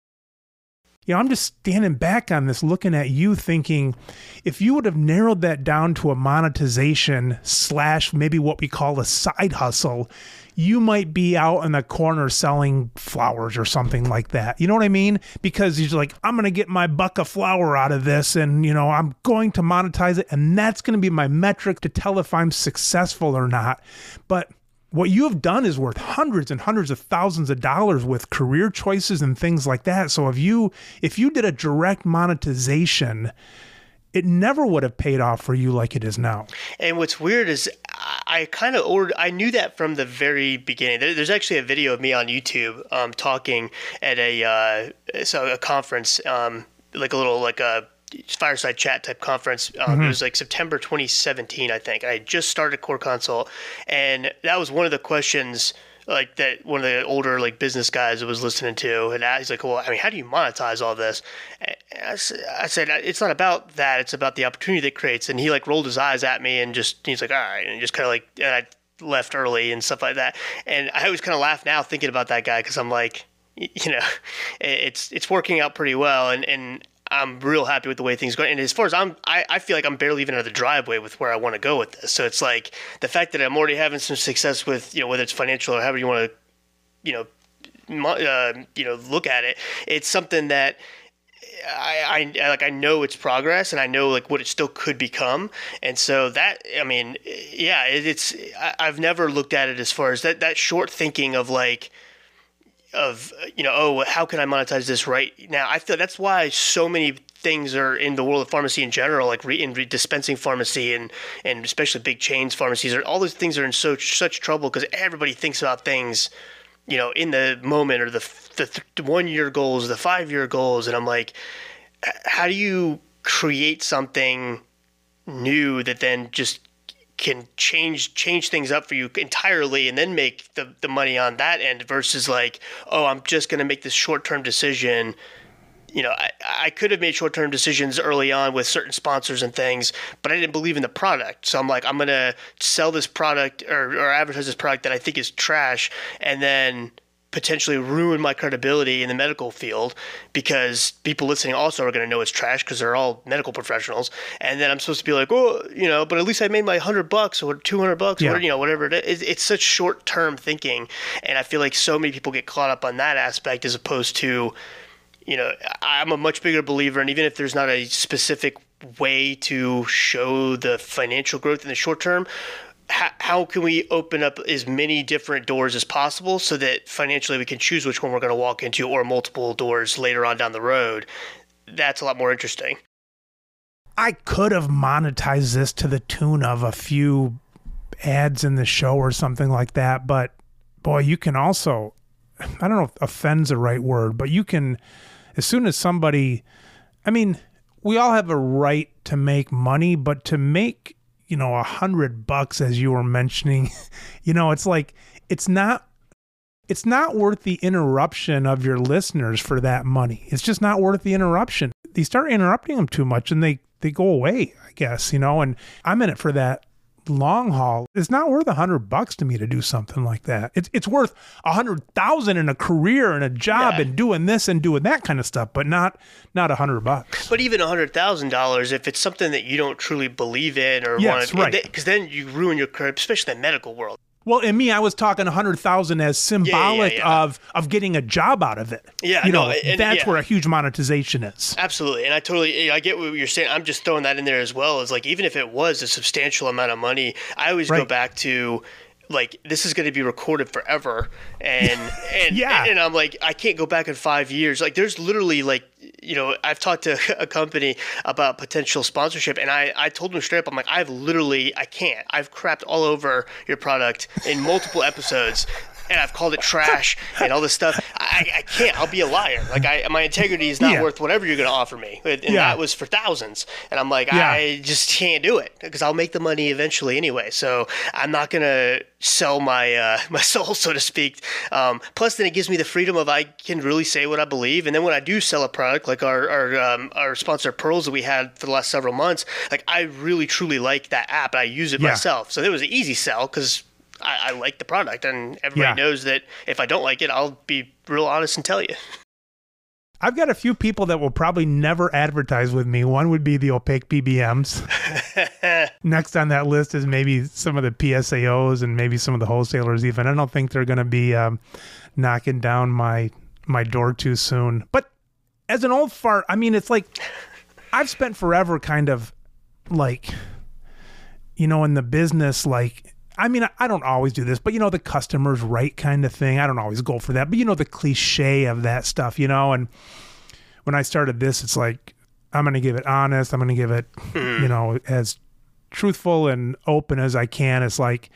You know, I'm just standing back on this, looking at you, thinking if you would have narrowed that down to a monetization slash maybe what we call a side hustle, you might be out in the corner selling flowers or something like that. You know what I mean? Because you're like, I'm going to get my buck of flour out of this and, you know, I'm going to monetize it. And that's going to be my metric to tell if I'm successful or not. But what you have done is worth hundreds and hundreds of thousands of dollars with career choices and things like that. So if you if you did a direct monetization, it never would have paid off for you like it is now. And what's weird is I kind of ordered, I knew that from the very beginning. There's actually a video of me on YouTube um, talking at a uh, so a conference, um, like a little like a fireside chat type conference. Um, mm-hmm. It was like September 2017, I think. I just started CorConsult, and that was one of the questions like that one of the older like business guys was listening to, and he's like, "Well, I mean, how do you monetize all this?" I said, "It's not about that. It's about the opportunity that creates." And he like rolled his eyes at me and just he's like, "All right," and just kind of like, and I left early and stuff like that. And I always kind of laugh now thinking about that guy because I'm like, you know, it's it's working out pretty well, and and I'm real happy with the way things go. And as far as I'm, I, I feel like I'm barely even out of the driveway with where I want to go with this. So it's like the fact that I'm already having some success with, you know, whether it's financial or however you want to, you know, uh, you know, look at it. It's something that I, I like I know it's progress and I know like what it still could become and so that I mean yeah it, it's I, I've never looked at it as far as that that short thinking of like of you know oh how can I monetize this right now? I feel that's why so many things are in the world of pharmacy in general like re, in re dispensing pharmacy and and especially big chains pharmacies are all those things are in so such trouble because everybody thinks about things you know in the moment or the the, the one year goals the five year goals and I'm like how do you create something new that then just can change change things up for you entirely and then make the, the money on that end versus like oh i'm just going to make this short-term decision. You know I, I could have made short-term decisions early on with certain sponsors and things but i didn't believe in the product. So i'm like i'm going to sell this product or, or advertise this product that i think is trash and then potentially ruin my credibility in the medical field because people listening also are going to know it's trash because they're all medical professionals. And then I'm supposed to be like, oh, you know, but at least I made my hundred bucks or two hundred bucks yeah. or you know whatever it is. It's such short term thinking, and I feel like so many people get caught up on that aspect as opposed to, you know, I'm a much bigger believer, and even if there's not a specific way to show the financial growth in the short term how, how can we open up as many different doors as possible so that financially we can choose which one we're going to walk into or multiple doors later on down the road? That's a lot more interesting. I could have monetized this to the tune of a few ads in the show or something like that but boy you can also i don't know if offends the right word but you can as soon as somebody i mean we all have a right to make money but to make you know, a hundred bucks as you were mentioning, you know, it's like it's not it's not worth the interruption of your listeners for that money. It's just not worth the interruption. They start interrupting them too much and they they go away, I guess, you know, and I'm in it for that long haul, it's not worth a hundred bucks to me to do something like that. It's it's worth a hundred thousand in a career and a job yeah. and doing this and doing that kind of stuff, but not not a hundred bucks. But even a hundred thousand dollars, if it's something that you don't truly believe in or yes, want, right? Because then you ruin your career, especially in the medical world. Well, in me, I was talking a hundred thousand as symbolic yeah, yeah, yeah. of of getting a job out of it. Yeah, you know, no, that's where a huge monetization is. Absolutely, and I totally, I get what you're saying. I'm just throwing that in there as well. Is like even if it was a substantial amount of money, I always right. go back to like this is going to be recorded forever and and yeah. and, i'm like i can't go back in five years. Like there's literally like you know i've talked to a company about potential sponsorship and i i told them straight up i'm like i've literally i can't. I've crapped all over your product in multiple episodes and I've called it trash and all this stuff. I, I can't. I'll be a liar. Like I, my integrity is not yeah. worth whatever you're going to offer me. And yeah. that was for thousands. And I'm like, yeah. I just can't do it because I'll make the money eventually anyway. So I'm not going to sell my uh, my soul, so to speak. Um, plus, then it gives me the freedom of I can really say what I believe. And then when I do sell a product like our our, um, our sponsor Pearls that we had for the last several months, like I really truly like that app. I use it myself, so it was an easy sell because I, I like the product, and everybody yeah. knows that if I don't like it, I'll be real honest and tell you. I've got a few people that will probably never advertise with me. One would be the opaque PBMs. Next on that list is maybe some of the PSAOs and maybe some of the wholesalers. Even I don't think they're going to be um, knocking down my my door too soon. But as an old fart, I mean, it's like I've spent forever kind of like, you know, in the business, like I mean, I don't always do this, but you know, the customer's right kind of thing. I don't always go for that, but you know, the cliche of that stuff, you know. And when I started this, it's like, I'm going to give it honest. I'm going to give it, hmm. you know, as truthful and open as I can. It's like,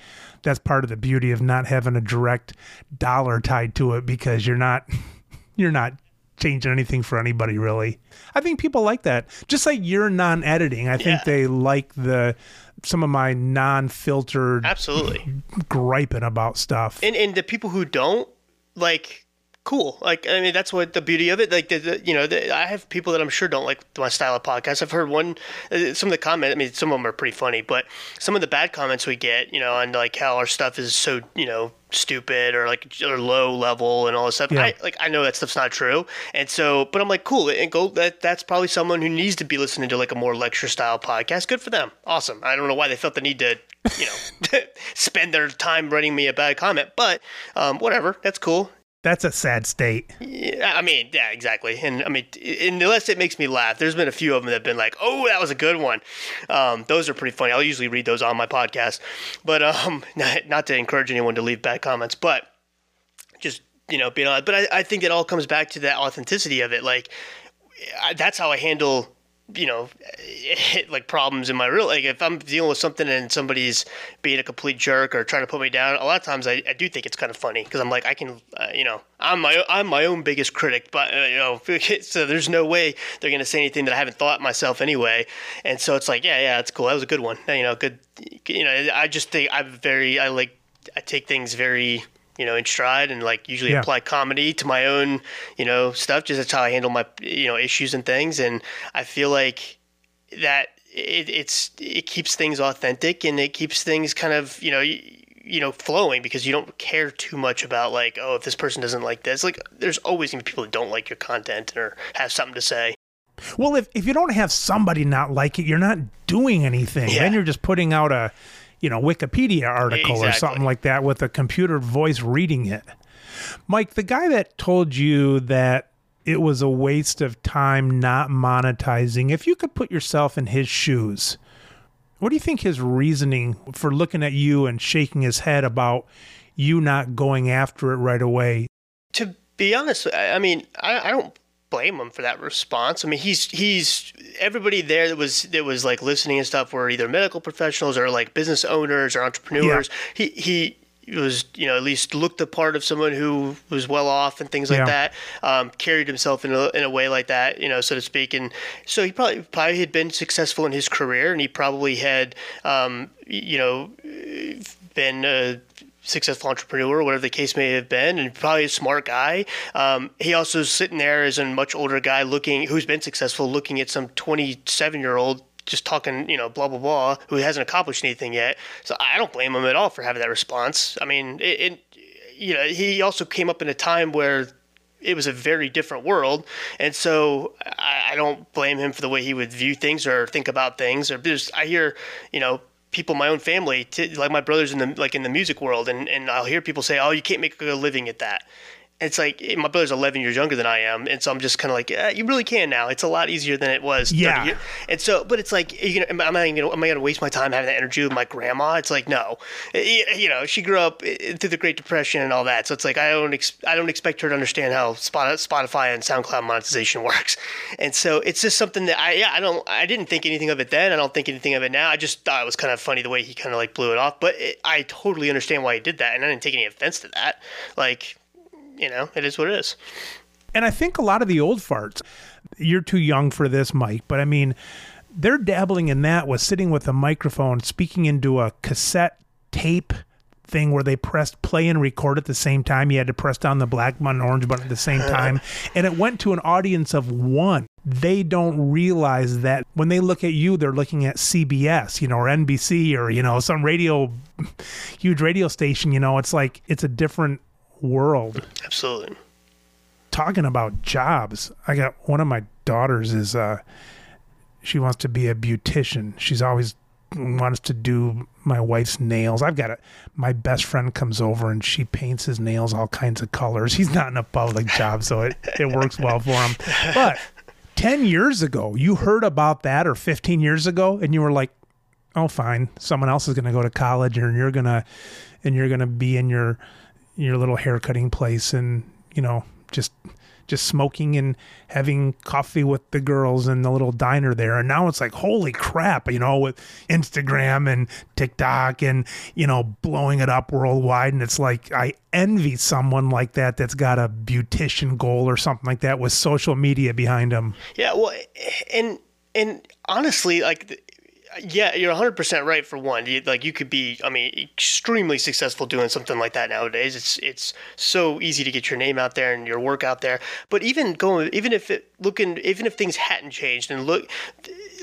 that's part of the beauty of not having a direct dollar tied to it because you're not, you're not changing anything for anybody really. I think people like that. Just like you're non-editing, I think yeah. they like the some of my non-filtered absolutely griping about stuff. And and the people who don't like cool. Like, I mean, that's what the beauty of it. Like, the, the, you know, the, I have people that I'm sure don't like my style of podcast. I've heard one, uh, some of the comments. I mean, some of them are pretty funny, but some of the bad comments we get, you know, on like how our stuff is so, you know, stupid or like or low level and all this stuff. Yeah. I, like, I know that stuff's not true, and so, but I'm like, cool. And go. That that's probably someone who needs to be listening to like a more lecture style podcast. Good for them. Awesome. I don't know why they felt the need to you know, spend their time writing me a bad comment. But um, whatever, that's cool. That's a sad state. Yeah, I mean, yeah, exactly. And I mean, unless it makes me laugh, there's been a few of them that have been like, "Oh, that was a good one." Um, those are pretty funny. I'll usually read those on my podcast, but um, not, not to encourage anyone to leave bad comments, but just you know, being on. But I, I think it all comes back to that authenticity of it. Like I, that's how I handle you know, like problems in my real like if I'm dealing with something and somebody's being a complete jerk or trying to put me down, a lot of times I, I do think it's kind of funny because I'm like I can, uh, you know, I'm my I'm my own biggest critic, but uh, you know, so there's no way they're gonna say anything that I haven't thought myself anyway, and so it's like yeah yeah that's cool. That was a good one. You know good you know I just think I'm very I like I take things very you know, in stride and like usually yeah. apply comedy to my own, you know, stuff. Just that's how I handle my, you know, issues and things. And I feel like that it, it's it keeps things authentic and it keeps things kind of, you know, you, you know, flowing because you don't care too much about like, oh, if this person doesn't like this. Like, there's always gonna be people that don't like your content or have something to say. Well, if if you don't have somebody not like it, you're not doing anything. Yeah. Then you're just putting out a you know Wikipedia article exactly. or something like that with a computer voice reading it. Mike, the guy that told you that it was a waste of time not monetizing, if you could put yourself in his shoes, what do you think his reasoning for looking at you and shaking his head about you not going after it right away? To be honest, I mean, I, I don't blame him for that response. I mean, he's he's everybody there that was that was like listening and stuff were either medical professionals or like business owners or entrepreneurs. Yeah. He he was you know at least looked the part of someone who was well off and things like yeah. that. Um, carried himself in a, in a way like that, you know, so to speak. And so he probably probably had been successful in his career, and he probably had um, you know been. Uh, successful entrepreneur, whatever the case may have been, and probably a smart guy. Um, he also is sitting there as a much older guy looking, who's been successful, looking at some 27 year old just talking, you know, blah blah blah, who hasn't accomplished anything yet. So I don't blame him at all for having that response. I mean, it, it you know, he also came up in a time where it was a very different world, and so I, I don't blame him for the way he would view things or think about things. Or just I hear, you know, people, my own family, to, like my brothers in the like in the music world, and and I'll hear people say, "Oh, you can't make a living at that." It's like my brother's 11 years younger than I am, and so I'm just kind of like, yeah, you really can now. It's a lot easier than it was. Yeah. And so, but it's like, you know, am I going to am I going to waste my time having that energy with my grandma? It's like, no, you know, she grew up eh, through the Great Depression and all that, so it's like I don't ex- I don't expect her to understand how Spotify and SoundCloud monetization works, and so it's just something that I yeah I don't I didn't think anything of it then. I don't think anything of it now. I just thought it was kind of funny the way he kind of like blew it off, but it, I totally understand why he did that, and I didn't take any offense to that. Like you know, it is what it is. And I think a lot of the old farts, you're too young for this, Mike, but I mean, they're dabbling in that with sitting with a microphone, speaking into a cassette tape thing where they pressed play and record at the same time. You had to press down the black button, orange button at the same time. and it went to an audience of one. They don't realize that when they look at you, they're looking at CBS, you know, or NBC or, you know, some radio, huge radio station. You know, it's like it's a different world. Absolutely. Talking about jobs, I got one of my daughters is uh she wants to be a beautician. She's always wants to do my wife's nails. I've got it. My best friend comes over and she paints his nails all kinds of colors. He's not in a public job, so it, it works well for him. But 10 years ago, you heard about that or 15 years ago and you were like, "Oh, fine. Someone else is going to go to college and you're going to and you're going to be in your your little haircutting place and you know just just smoking and having coffee with the girls in the little diner there. And now it's like holy crap you know with instagram and tiktok and you know blowing it up worldwide. And it's like i envy someone like that that's got a beautician goal or something like that with social media behind them yeah well and and honestly like yeah, you're 100% right for one. You, like you could be I mean extremely successful doing something like that nowadays. It's it's so easy to get your name out there and your work out there. But even going even if it looking even if things hadn't changed and look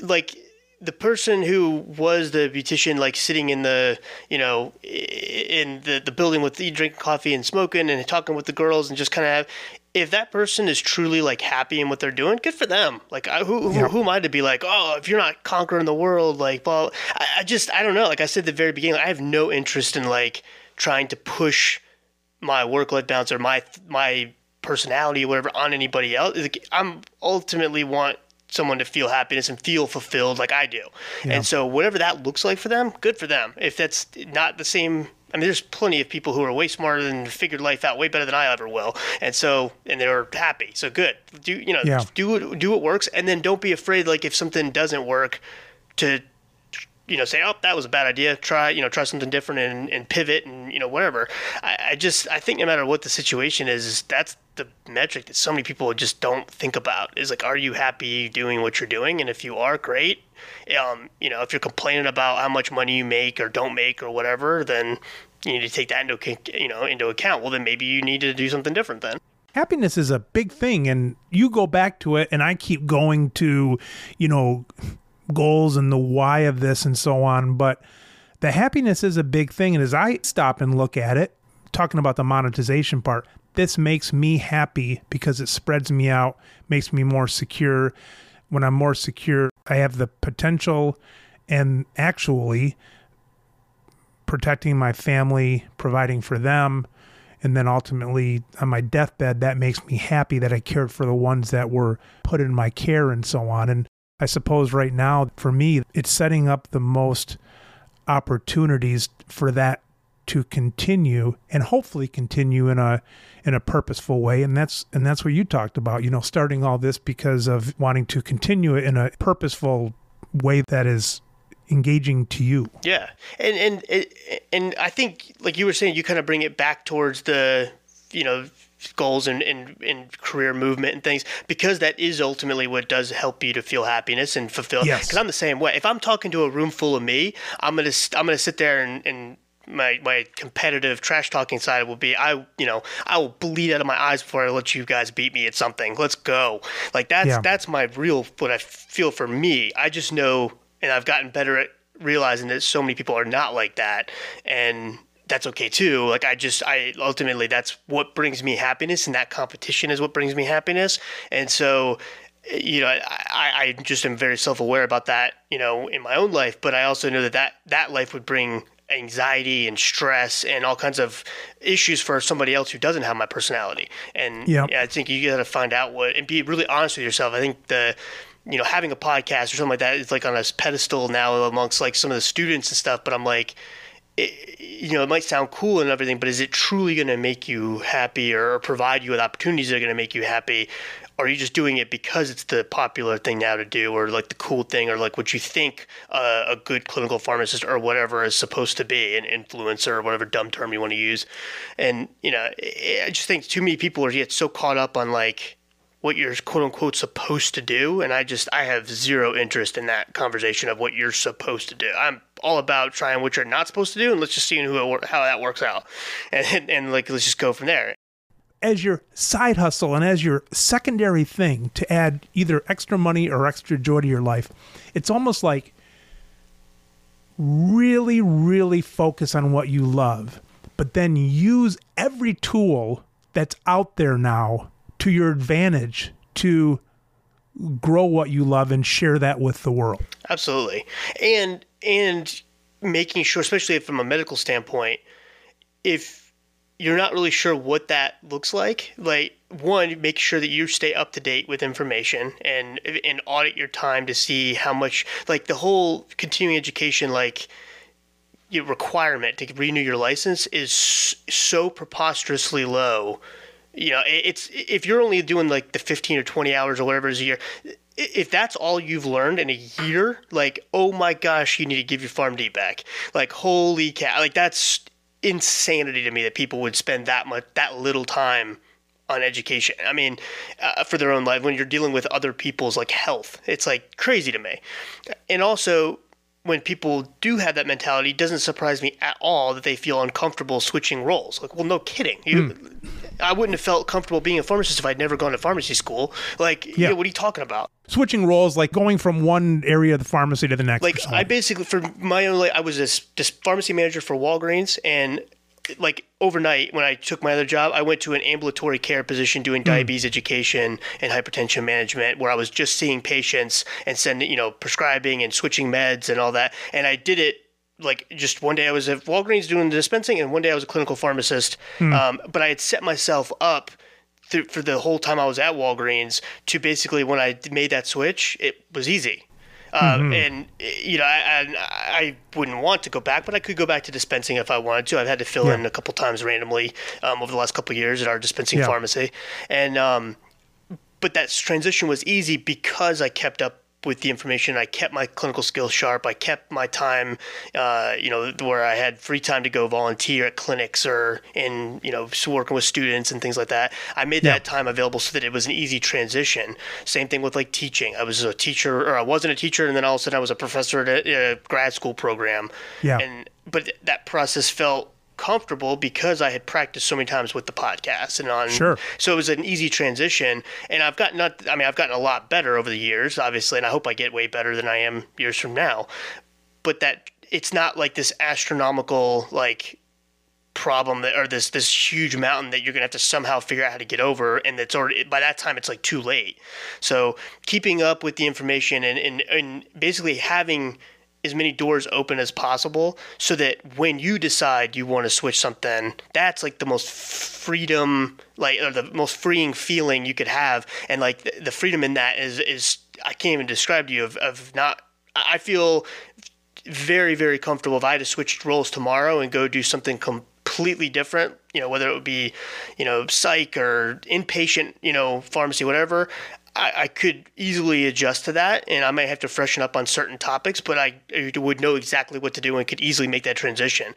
like the person who was the beautician, like sitting in the, you know, in the, the building with the drinking coffee and smoking and talking with the girls and just kind of have, if that person is truly like happy in what they're doing, good for them. Like, I, who, who, who, am I to be like, oh, if you're not conquering the world, like, well, I, I just, I don't know. Like I said at the very beginning, I have no interest in like trying to push my work-life balance or my my personality or whatever on anybody else. Like, I'm ultimately want someone to feel happiness and feel fulfilled like I do. Yeah. And so whatever that looks like for them, good for them. If that's not the same I mean, there's plenty of people who are way smarter than figured life out way better than I ever will, and so and they're happy. So good. Do you know? Yeah. Do what do what works, and then don't be afraid. Like if something doesn't work, to you know say, oh, that was a bad idea. Try you know try something different and, and pivot and you know whatever. I, I just I think no matter what the situation is, that's the metric that so many people just don't think about. Is like, are you happy doing what you're doing? And if you are, great. Um, you know, if you're complaining about how much money you make or don't make or whatever, then you need to take that into you know into account. Well, then maybe you need to do something different then. happiness is a big thing and you go back to it and i keep going to you know goals and the why of this and so on but the happiness is a big thing and as i stop and look at it talking about the monetization part this makes me happy because it spreads me out makes me more secure when i'm more secure i have the potential and actually protecting my family providing for them and then ultimately on my deathbed that makes me happy that i cared for the ones that were put in my care and so on. And i suppose right now for me it's setting up the most opportunities for that to continue and hopefully continue in a in a purposeful way. And that's and that's what you talked about you know starting all this because of wanting to continue it in a purposeful way that is engaging to you. Yeah, and and and I think like you were saying, you kind of bring it back towards the you know goals and, and, and career movement and things because that is ultimately what does help you to feel happiness and fulfill. Yes. because i'm the same way. If i'm talking to a room full of me i'm gonna i'm gonna sit there and, and my, my competitive trash talking side will be I you know I will bleed out of my eyes before I let you guys beat me at something. Let's go. Like that's Yeah. that's my real what I feel for me. I just know and I've gotten better at realizing that so many people are not like that and that's okay too. Like I just I ultimately that's what brings me happiness and that competition is what brings me happiness. And so you know, I, I just am very self-aware about that, you know, in my own life, but I also know that that, that life would bring anxiety and stress and all kinds of issues for somebody else who doesn't have my personality. And Yep. yeah, I think you got to find out what and be really honest with yourself. I think the you know having a podcast or something like that is like on a pedestal now amongst like some of the students and stuff. But I'm like, it, you know, it might sound cool and everything, but is it truly going to make you happy or provide you with opportunities that are going to make you happy? Are you just doing it because it's the popular thing now to do, or like the cool thing, or like what you think uh, a good clinical pharmacist or whatever is supposed to be, an influencer or whatever dumb term you want to use? And you know, I just think too many people are get so caught up on like what you're quote unquote supposed to do and i just i have zero interest in that conversation of what you're supposed to do. I'm all about trying what you're not supposed to do and let's just see who how that works out. And, and like let's just go from there as your side hustle and as your secondary thing to add either extra money or extra joy to your life, it's almost like really, really focus on what you love, but then use every tool that's out there now to your advantage to grow what you love and share that with the world. absolutely and and making sure especially from a medical standpoint if you're not really sure what that looks like like one make sure that you stay up to date with information and and audit your time to see how much like the whole continuing education like requirement to renew your license is so preposterously low. You know, it's if you're only doing like the 15 or 20 hours or whatever is a year, if that's all you've learned in a year, like, oh my gosh, you need to give your PharmD back. Like, holy cow, like that's insanity to me that people would spend that much, that little time on education. I mean, uh, for their own life, when you're dealing with other people's like health, it's like crazy to me. And also, when people do have that mentality, it doesn't surprise me at all that they feel uncomfortable switching roles. Like, well, no kidding. You, I wouldn't have felt comfortable being a pharmacist if I'd never gone to pharmacy school. Like, yeah. Yeah. what are you talking about? Switching roles, like going from one area of the pharmacy to the next. Like. I basically, for my own, like, I was this, this pharmacy manager for Walgreens, and like overnight when I took my other job, I went to an ambulatory care position doing diabetes education and hypertension management, where I was just seeing patients and sending, you know, prescribing and switching meds and all that. And I did it like just one day I was at Walgreens doing the dispensing, and one day I was a clinical pharmacist. Um, but I had set myself up. Th- for the whole time I was at Walgreens, to basically when I made that switch, it was easy. Uh, And you know, I, I I wouldn't want to go back, but I could go back to dispensing if I wanted to. I've had to fill Yeah. in a couple times randomly um, over the last couple of years at our dispensing Yeah. pharmacy, and um, but that transition was easy because I kept up with the information. I kept my clinical skills sharp. I kept my time, uh, you know, where I had free time to go volunteer at clinics or in, you know, working with students and things like that. I made Yeah. that time available so that it was an easy transition. Same thing with like teaching. I was a teacher, or I wasn't a teacher, and then all of a sudden I was a professor at a, a grad school program. Yeah. And but that process felt comfortable because I had practiced so many times with the podcast and on Sure. so it was an easy transition. And I've gotten not I mean I've gotten a lot better over the years obviously and I hope I get way better than I am years from now. But that it's not like this astronomical like problem that or this this huge mountain that you're gonna have to somehow figure out how to get over and that's already by that time it's like too late. So keeping up with the information and and, and basically having as many doors open as possible so that when you decide you want to switch something that's like the most freedom like or the most freeing feeling you could have and like the, freedom in that is is i can't even describe to you of, of not i feel very very comfortable if I had to switch roles tomorrow and go do something completely different. You know, whether it would be, you know, psych or inpatient, you know, pharmacy, whatever. I, I could easily adjust to that, and I might have to freshen up on certain topics, but I, I would know exactly what to do and could easily make that transition.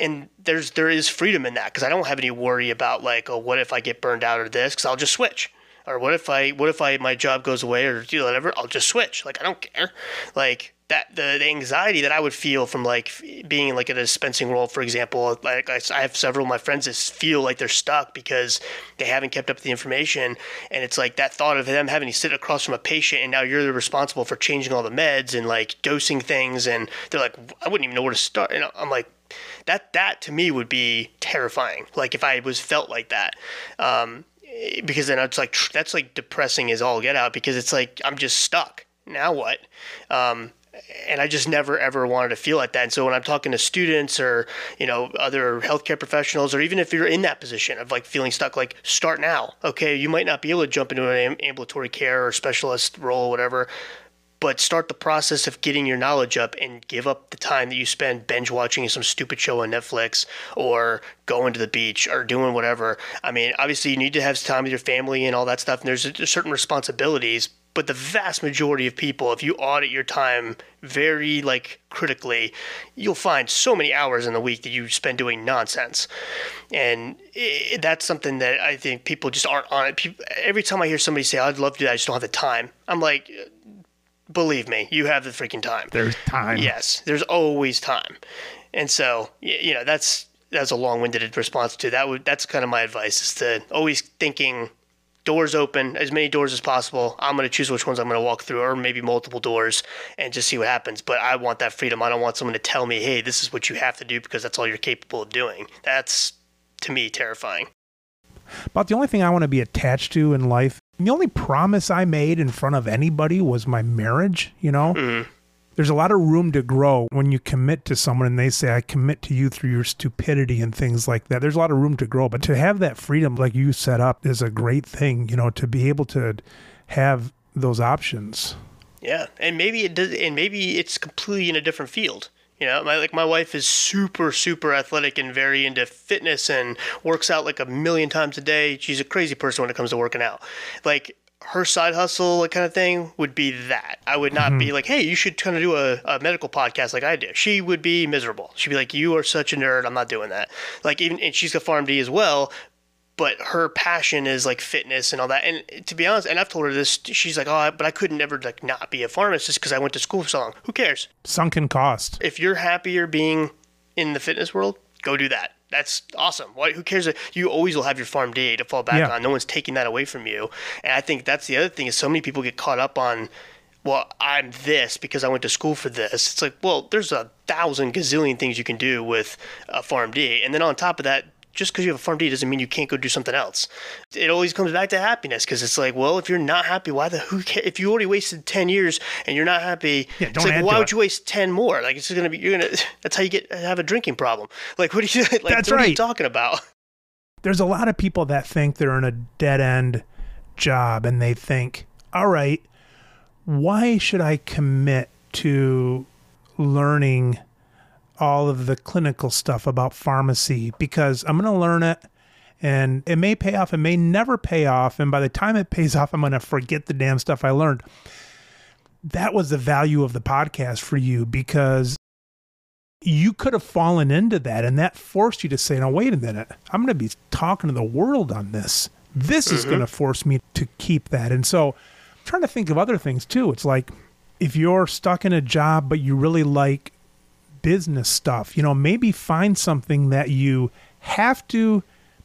And there's there is freedom in that because I don't have any worry about like, oh, what if I get burned out or this? Because I'll just switch or what if I what if I my job goes away or do whatever? I'll just switch. Like I don't care. Like that the, the anxiety that I would feel from like being like in a dispensing role, for example. Like I, I have several of my friends that feel like they're stuck because they haven't kept up the information, and it's like that thought of them having to sit across from a patient, and now you're responsible for changing all the meds and like dosing things, and they're like, I wouldn't even know where to start. And I'm like, that that to me would be terrifying. Like if I was felt like that. Um, because then it's like that's like depressing as all get out because it's like I'm just stuck. Now what? Um, and I just never ever wanted to feel like that. And so when I'm talking to students or you know other healthcare professionals, or even if you're in that position of like feeling stuck, like start now. Okay, you might not be able to jump into an am- ambulatory care or specialist role, or whatever. But start the process of getting your knowledge up and give up the time that you spend binge watching some stupid show on Netflix or going to the beach or doing whatever. I mean, obviously, you need to have time with your family and all that stuff, and there's certain responsibilities. But the vast majority of people, if you audit your time very like critically, you'll find so many hours in the week that you spend doing nonsense, and i that's something that I think people just aren't on it. People, every time I hear somebody say, "I'd love to do that," I just don't have the time. I'm like, believe me, you have the freaking time. There's time. Yes, there's always time, and so you know that's that's a long-winded response to that. Would that's kind of my advice is to always thinking doors open, as many doors as possible. I'm going to choose which ones I'm going to walk through, or maybe multiple doors, and just see what happens. But I want that freedom. I don't want someone to tell me, "Hey, this is what you have to do," because that's all you're capable of doing. That's to me terrifying. About the only thing I want to be attached to in life, the only promise I made in front of anybody was my marriage, you know? Mm-hmm. There's a lot of room to grow when you commit to someone and they say, I commit to you through your stupidity and things like that. There's a lot of room to grow. But to have that freedom, like you set up, is a great thing, you know, to be able to have those options. Yeah, and maybe it does, and maybe it's completely in a different field. You know, my like my wife is super super athletic and very into fitness and works out like a million times a day. She's a crazy person when it comes to working out. Like her side hustle like kind of thing would be that. I would not be mm-hmm. like, hey, you should kind of do a, a medical podcast like I do. She would be miserable. She'd be like, you are such a nerd. I'm not doing that. Like even and she's a PharmD as well, but her passion is like fitness and all that. And to be honest, and I've told her this, she's like, oh, but I could never like not be a pharmacist because I went to school for so long. Who cares? Sunken cost. If you're happier being in the fitness world, go do that. That's awesome. Why, who cares? You always will have your PharmD to fall back Yeah. on. No one's taking that away from you. And I think that's the other thing is so many people get caught up on, well, I'm this because I went to school for this. It's like, well, there's a thousand gazillion things you can do with a PharmD. And then on top of that, just because you have a PharmD doesn't mean you can't go do something else. It always comes back to happiness because it's like, well, if you're not happy, why the who? If you already wasted ten years and you're not happy, Yeah, it's don't like, add why would it. you waste ten more? Like it's gonna be you're gonna. That's how you get have a drinking problem. Like what are you like? That's what are you right. talking about? There's a lot of people that think they're in a dead end job and they think, all right, why should I commit to learning all of the clinical stuff about pharmacy? Because I'm going to learn it and it may pay off, it may never pay off. And by the time it pays off, I'm going to forget the damn stuff I learned. That was the value of the podcast for you because you could have fallen into that and that forced you to say, no, wait a minute, I'm going to be talking to the world on this. This mm-hmm. is going to force me to keep that. And so I'm trying to think of other things too. It's like if you're stuck in a job, but you really like business stuff, you know, maybe find something that you have to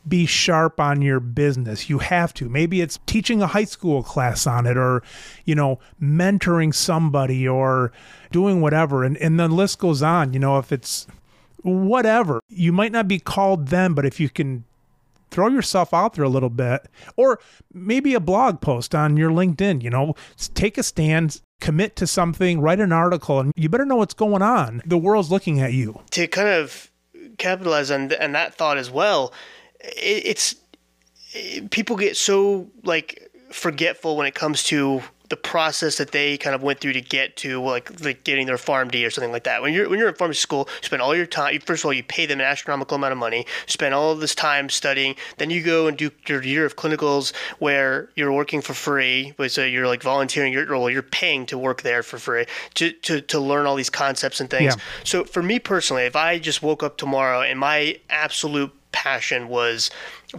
be sharp on your business. You have to. Maybe it's teaching a high school class on it or, you know, mentoring somebody or doing whatever. And, and the list goes on. You know, if it's whatever, you might not be called then, but if you can throw yourself out there a little bit or maybe a blog post on your LinkedIn, you know, take a stand, commit to something, write an article, and you better know what's going on. The world's looking at you. To kind of capitalize on, th- that thought as well, it, it's it, people get so like forgetful when it comes to the process that they kind of went through to get to like, like getting their PharmD or something like that. When you're when you're in pharmacy school, you spend all your time. First of all, you pay them an astronomical amount of money. Spend all of this time studying. Then you go and do your year of clinicals where you're working for free. So you're like volunteering. You're well, you're paying to work there for free to to, to learn all these concepts and things. Yeah. So for me personally, if I just woke up tomorrow and my absolute passion was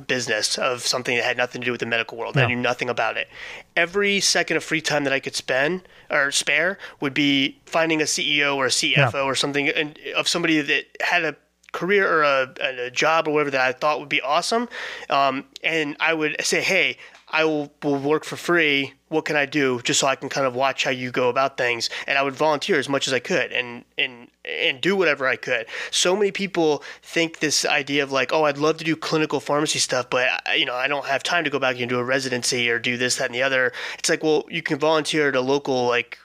business of something that had nothing to do with the medical world. I knew nothing about it. Every second of free time that I could spend or spare would be finding a CEO or a CFO or something and of somebody that had a career or a, a, job or whatever that I thought would be awesome. Um, and I would say, hey, I will, will work for free. What can I do just so I can kind of watch how you go about things? And I would volunteer as much as I could and and and do whatever I could. So many people think this idea of like, oh, I'd love to do clinical pharmacy stuff, but uh, you know, I don't have time to go back and do a residency or do this, that, and the other. It's like, well, you can volunteer at a local like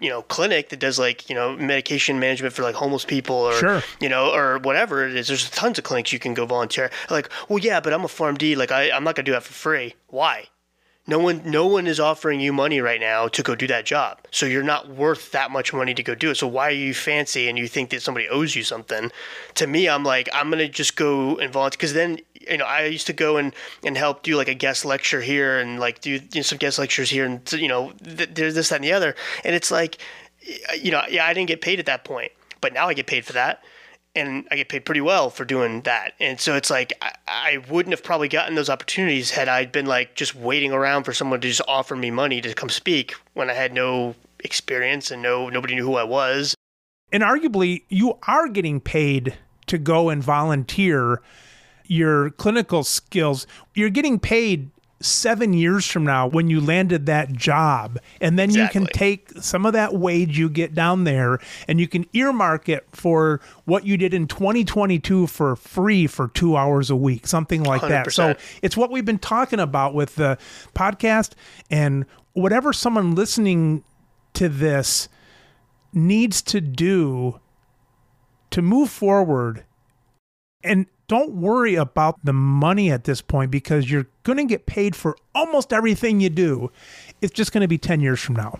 you know clinic that does like you know medication management for like homeless people or sure. you know or whatever it is there's tons of clinics you can go volunteer like well yeah but i'm a PharmD like I, i'm not gonna do that for free why no one no one is offering you money right now to go do that job. So you're not worth that much money to go do it. So why are you fancy and you think that somebody owes you something? To me i'm like i'm gonna just go and volunteer. Because then you know, I used to go and, and help do like a guest lecture here and like do you know, some guest lectures here and you know th- there's this that and the other. And it's like you know yeah I didn't get paid at that point but now I get paid for that and I get paid pretty well for doing that. And so it's like I, I wouldn't have probably gotten those opportunities had I been like just waiting around for someone to just offer me money to come speak when I had no experience and no nobody knew who I was. And arguably you are getting paid to go and volunteer your clinical skills, you're getting paid seven years from now when you landed that job and then exactly. you can take some of that wage you get down there and you can earmark it for what you did in 2022 for free for two hours a week something like 100%. that so it's what we've been talking about with the podcast and whatever someone listening to this needs to do to move forward and don't worry about the money at this point because you're going to get paid for almost everything you do. It's just going to be 10 years from now.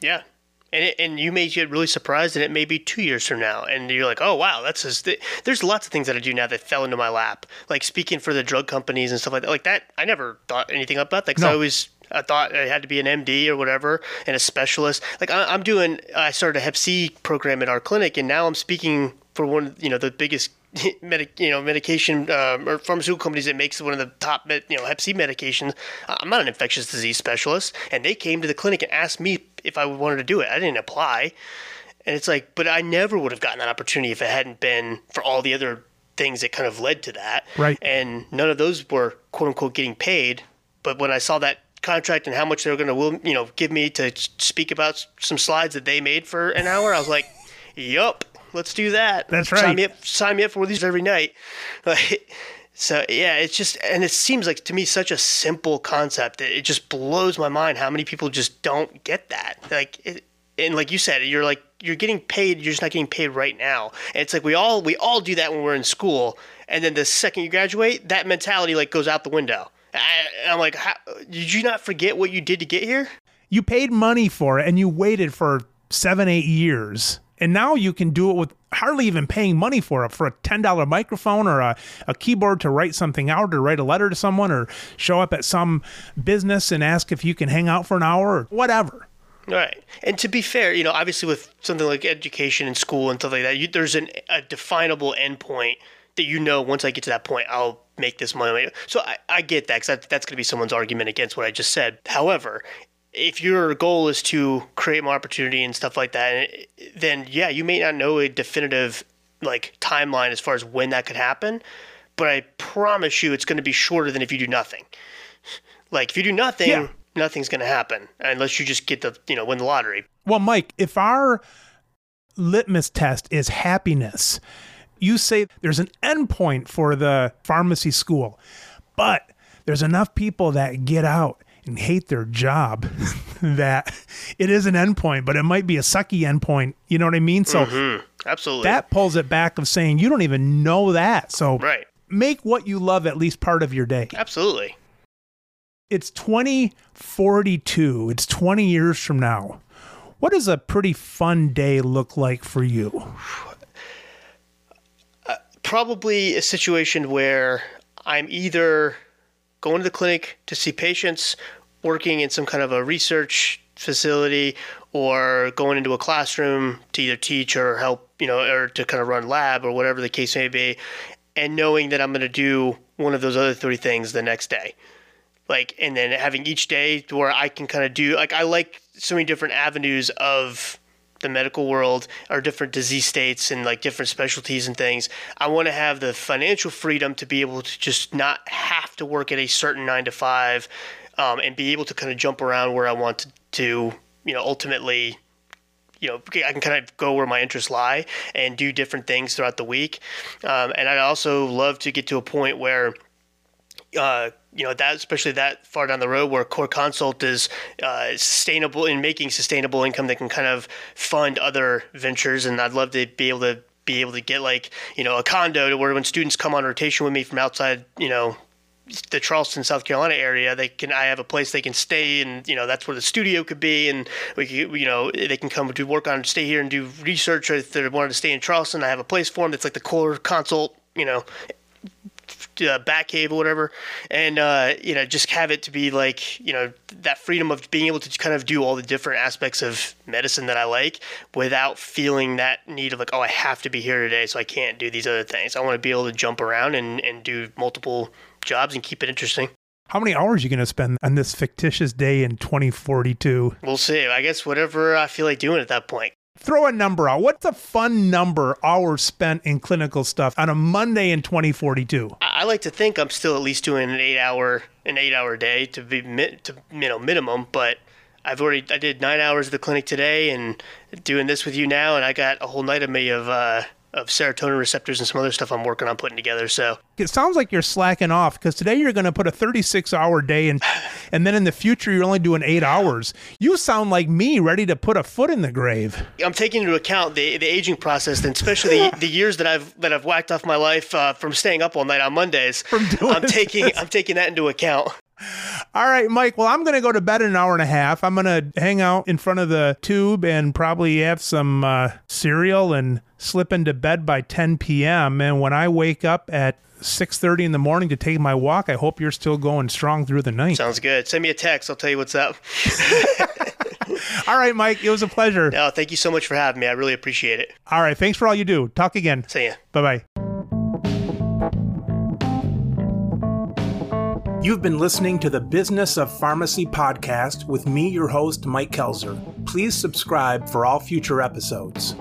Yeah. And, it, and you may get really surprised and it may be two years from now. And you're like, oh, wow, that's just, there's lots of things that I do now that fell into my lap. Like speaking for the drug companies and stuff like that. Like that, I never thought anything about that because no. I always I thought I had to be an MD or whatever and a specialist. Like I, am doing, I started a Hep C program at our clinic, and now I'm speaking for one, you know, the biggest medic, you know, medication um, or pharmaceutical companies that makes one of the top, med, you know, Hep C medications. I'm not an infectious disease specialist, and they came to the clinic and asked me if I wanted to do it. I didn't apply, and it's like, but I never would have gotten that opportunity if it hadn't been for all the other things that kind of led to that. Right. And none of those were quote unquote getting paid. But when I saw that contract and how much they were going to, you know, give me to speak about some slides that they made for an hour, I was like, "Yup." Let's do that. That's right. Sign me up, sign me up for these every night. so yeah, it's just and it seems like to me such a simple concept. It, it just blows my mind how many people just don't get that. Like it, and like you said, you're like you're getting paid. You're just not getting paid right now. And it's like we all we all do that when we're in school, and then the second you graduate, that mentality like goes out the window. I, am like, how, did you not forget what you did to get here? You paid money for it and you waited for seven, eight years. And now you can do it with hardly even paying money for it for a $10 microphone or a, a keyboard to write something out or write a letter to someone or show up at some business and ask if you can hang out for an hour or whatever. Right. And to be fair, you know, obviously with something like education and school and stuff like that, you, there's an, a definable endpoint that you know once I get to that point, I'll make this money. So I, I get that because that, that's going to be someone's argument against what I just said. However, if your goal is to create more opportunity and stuff like that, then yeah, you may not know a definitive like timeline as far as when that could happen, but I promise you it's going to be shorter than if you do nothing. Like if you do nothing, yeah. nothing's going to happen unless you just get the, you know, win the lottery. Well, Mike, if our litmus test is happiness, you say there's an endpoint for the pharmacy school, but there's enough people that get out and hate their job that it is an endpoint, but it might be a sucky endpoint. You know what I mean? So mm-hmm. absolutely that pulls it back of saying you don't even know that. So right. make what you love at least part of your day. Absolutely. It's 2042. It's 20 years from now. What does a pretty fun day look like for you? Uh, probably a situation where I'm either going to the clinic to see patients working in some kind of a research facility or going into a classroom to either teach or help, you know, or to kind of run lab or whatever the case may be, and knowing that I'm going to do one of those other three things the next day. Like, and then having each day where I can kind of do, like, I like so many different avenues of the medical world or different disease states and like different specialties and things. I want to have the financial freedom to be able to just not have to work at a certain nine to five um, and be able to kind of jump around where I want to, you know, ultimately you know, I can kind of go where my interests lie and do different things throughout the week. Um, and I'd also love to get to a point where, uh, you know, that especially that far down the road where CorConsult is uh, sustainable in making sustainable income that can kind of fund other ventures. And I'd love to be able to be able to get like you know a condo to where when students come on rotation with me from outside, you know, the Charleston, South Carolina area, they can I have a place they can stay, and you know that's where the studio could be, and we could, you know they can come to work on, stay here and do research. If they wanted to stay in Charleston, I have a place for them that's like the CorConsult, you know, uh, bat cave or whatever, and uh, you know just have it to be like you know that freedom of being able to kind of do all the different aspects of medicine that I like without feeling that need of like oh I have to be here today so I can't do these other things. I want to be able to jump around and and do multiple jobs and keep it interesting. How many hours are you going to spend on this fictitious day in 2042? We'll see. I guess whatever I feel like doing at that point. Throw a number out. What's a fun number hours spent in clinical stuff on a Monday in 2042? I like to think I'm still at least doing an eight hour an eight hour day to be to you know minimum, but I've already I did nine hours at the clinic today and doing this with you now, and I got a whole night of me of uh, of serotonin receptors and some other stuff I'm working on putting together. So it sounds like you're slacking off because today you're going to put a 36 hour day and and then in the future you're only doing eight hours. You sound like me, ready to put a foot in the grave. I'm taking into account the the aging process and especially the, the years that I've that I've whacked off my life uh, from staying up all night on Mondays. From doing I'm taking this. I'm taking that into account. All right, Mike. Well, I'm going to go to bed in an hour and a half. I'm going to hang out in front of the tube and probably have some uh, cereal and slip into bed by 10 p.m. And when I wake up at 6:30 in the morning to take my walk, I hope you're still going strong through the night. Sounds good. Send me a text. I'll tell you what's up. all right, Mike. It was a pleasure. No, thank you so much for having me. I really appreciate it. All right. Thanks for all you do. Talk again. See ya. Bye bye. You've been listening to the Business of Pharmacy podcast with me, your host, Mike Koelzer. Please subscribe for all future episodes.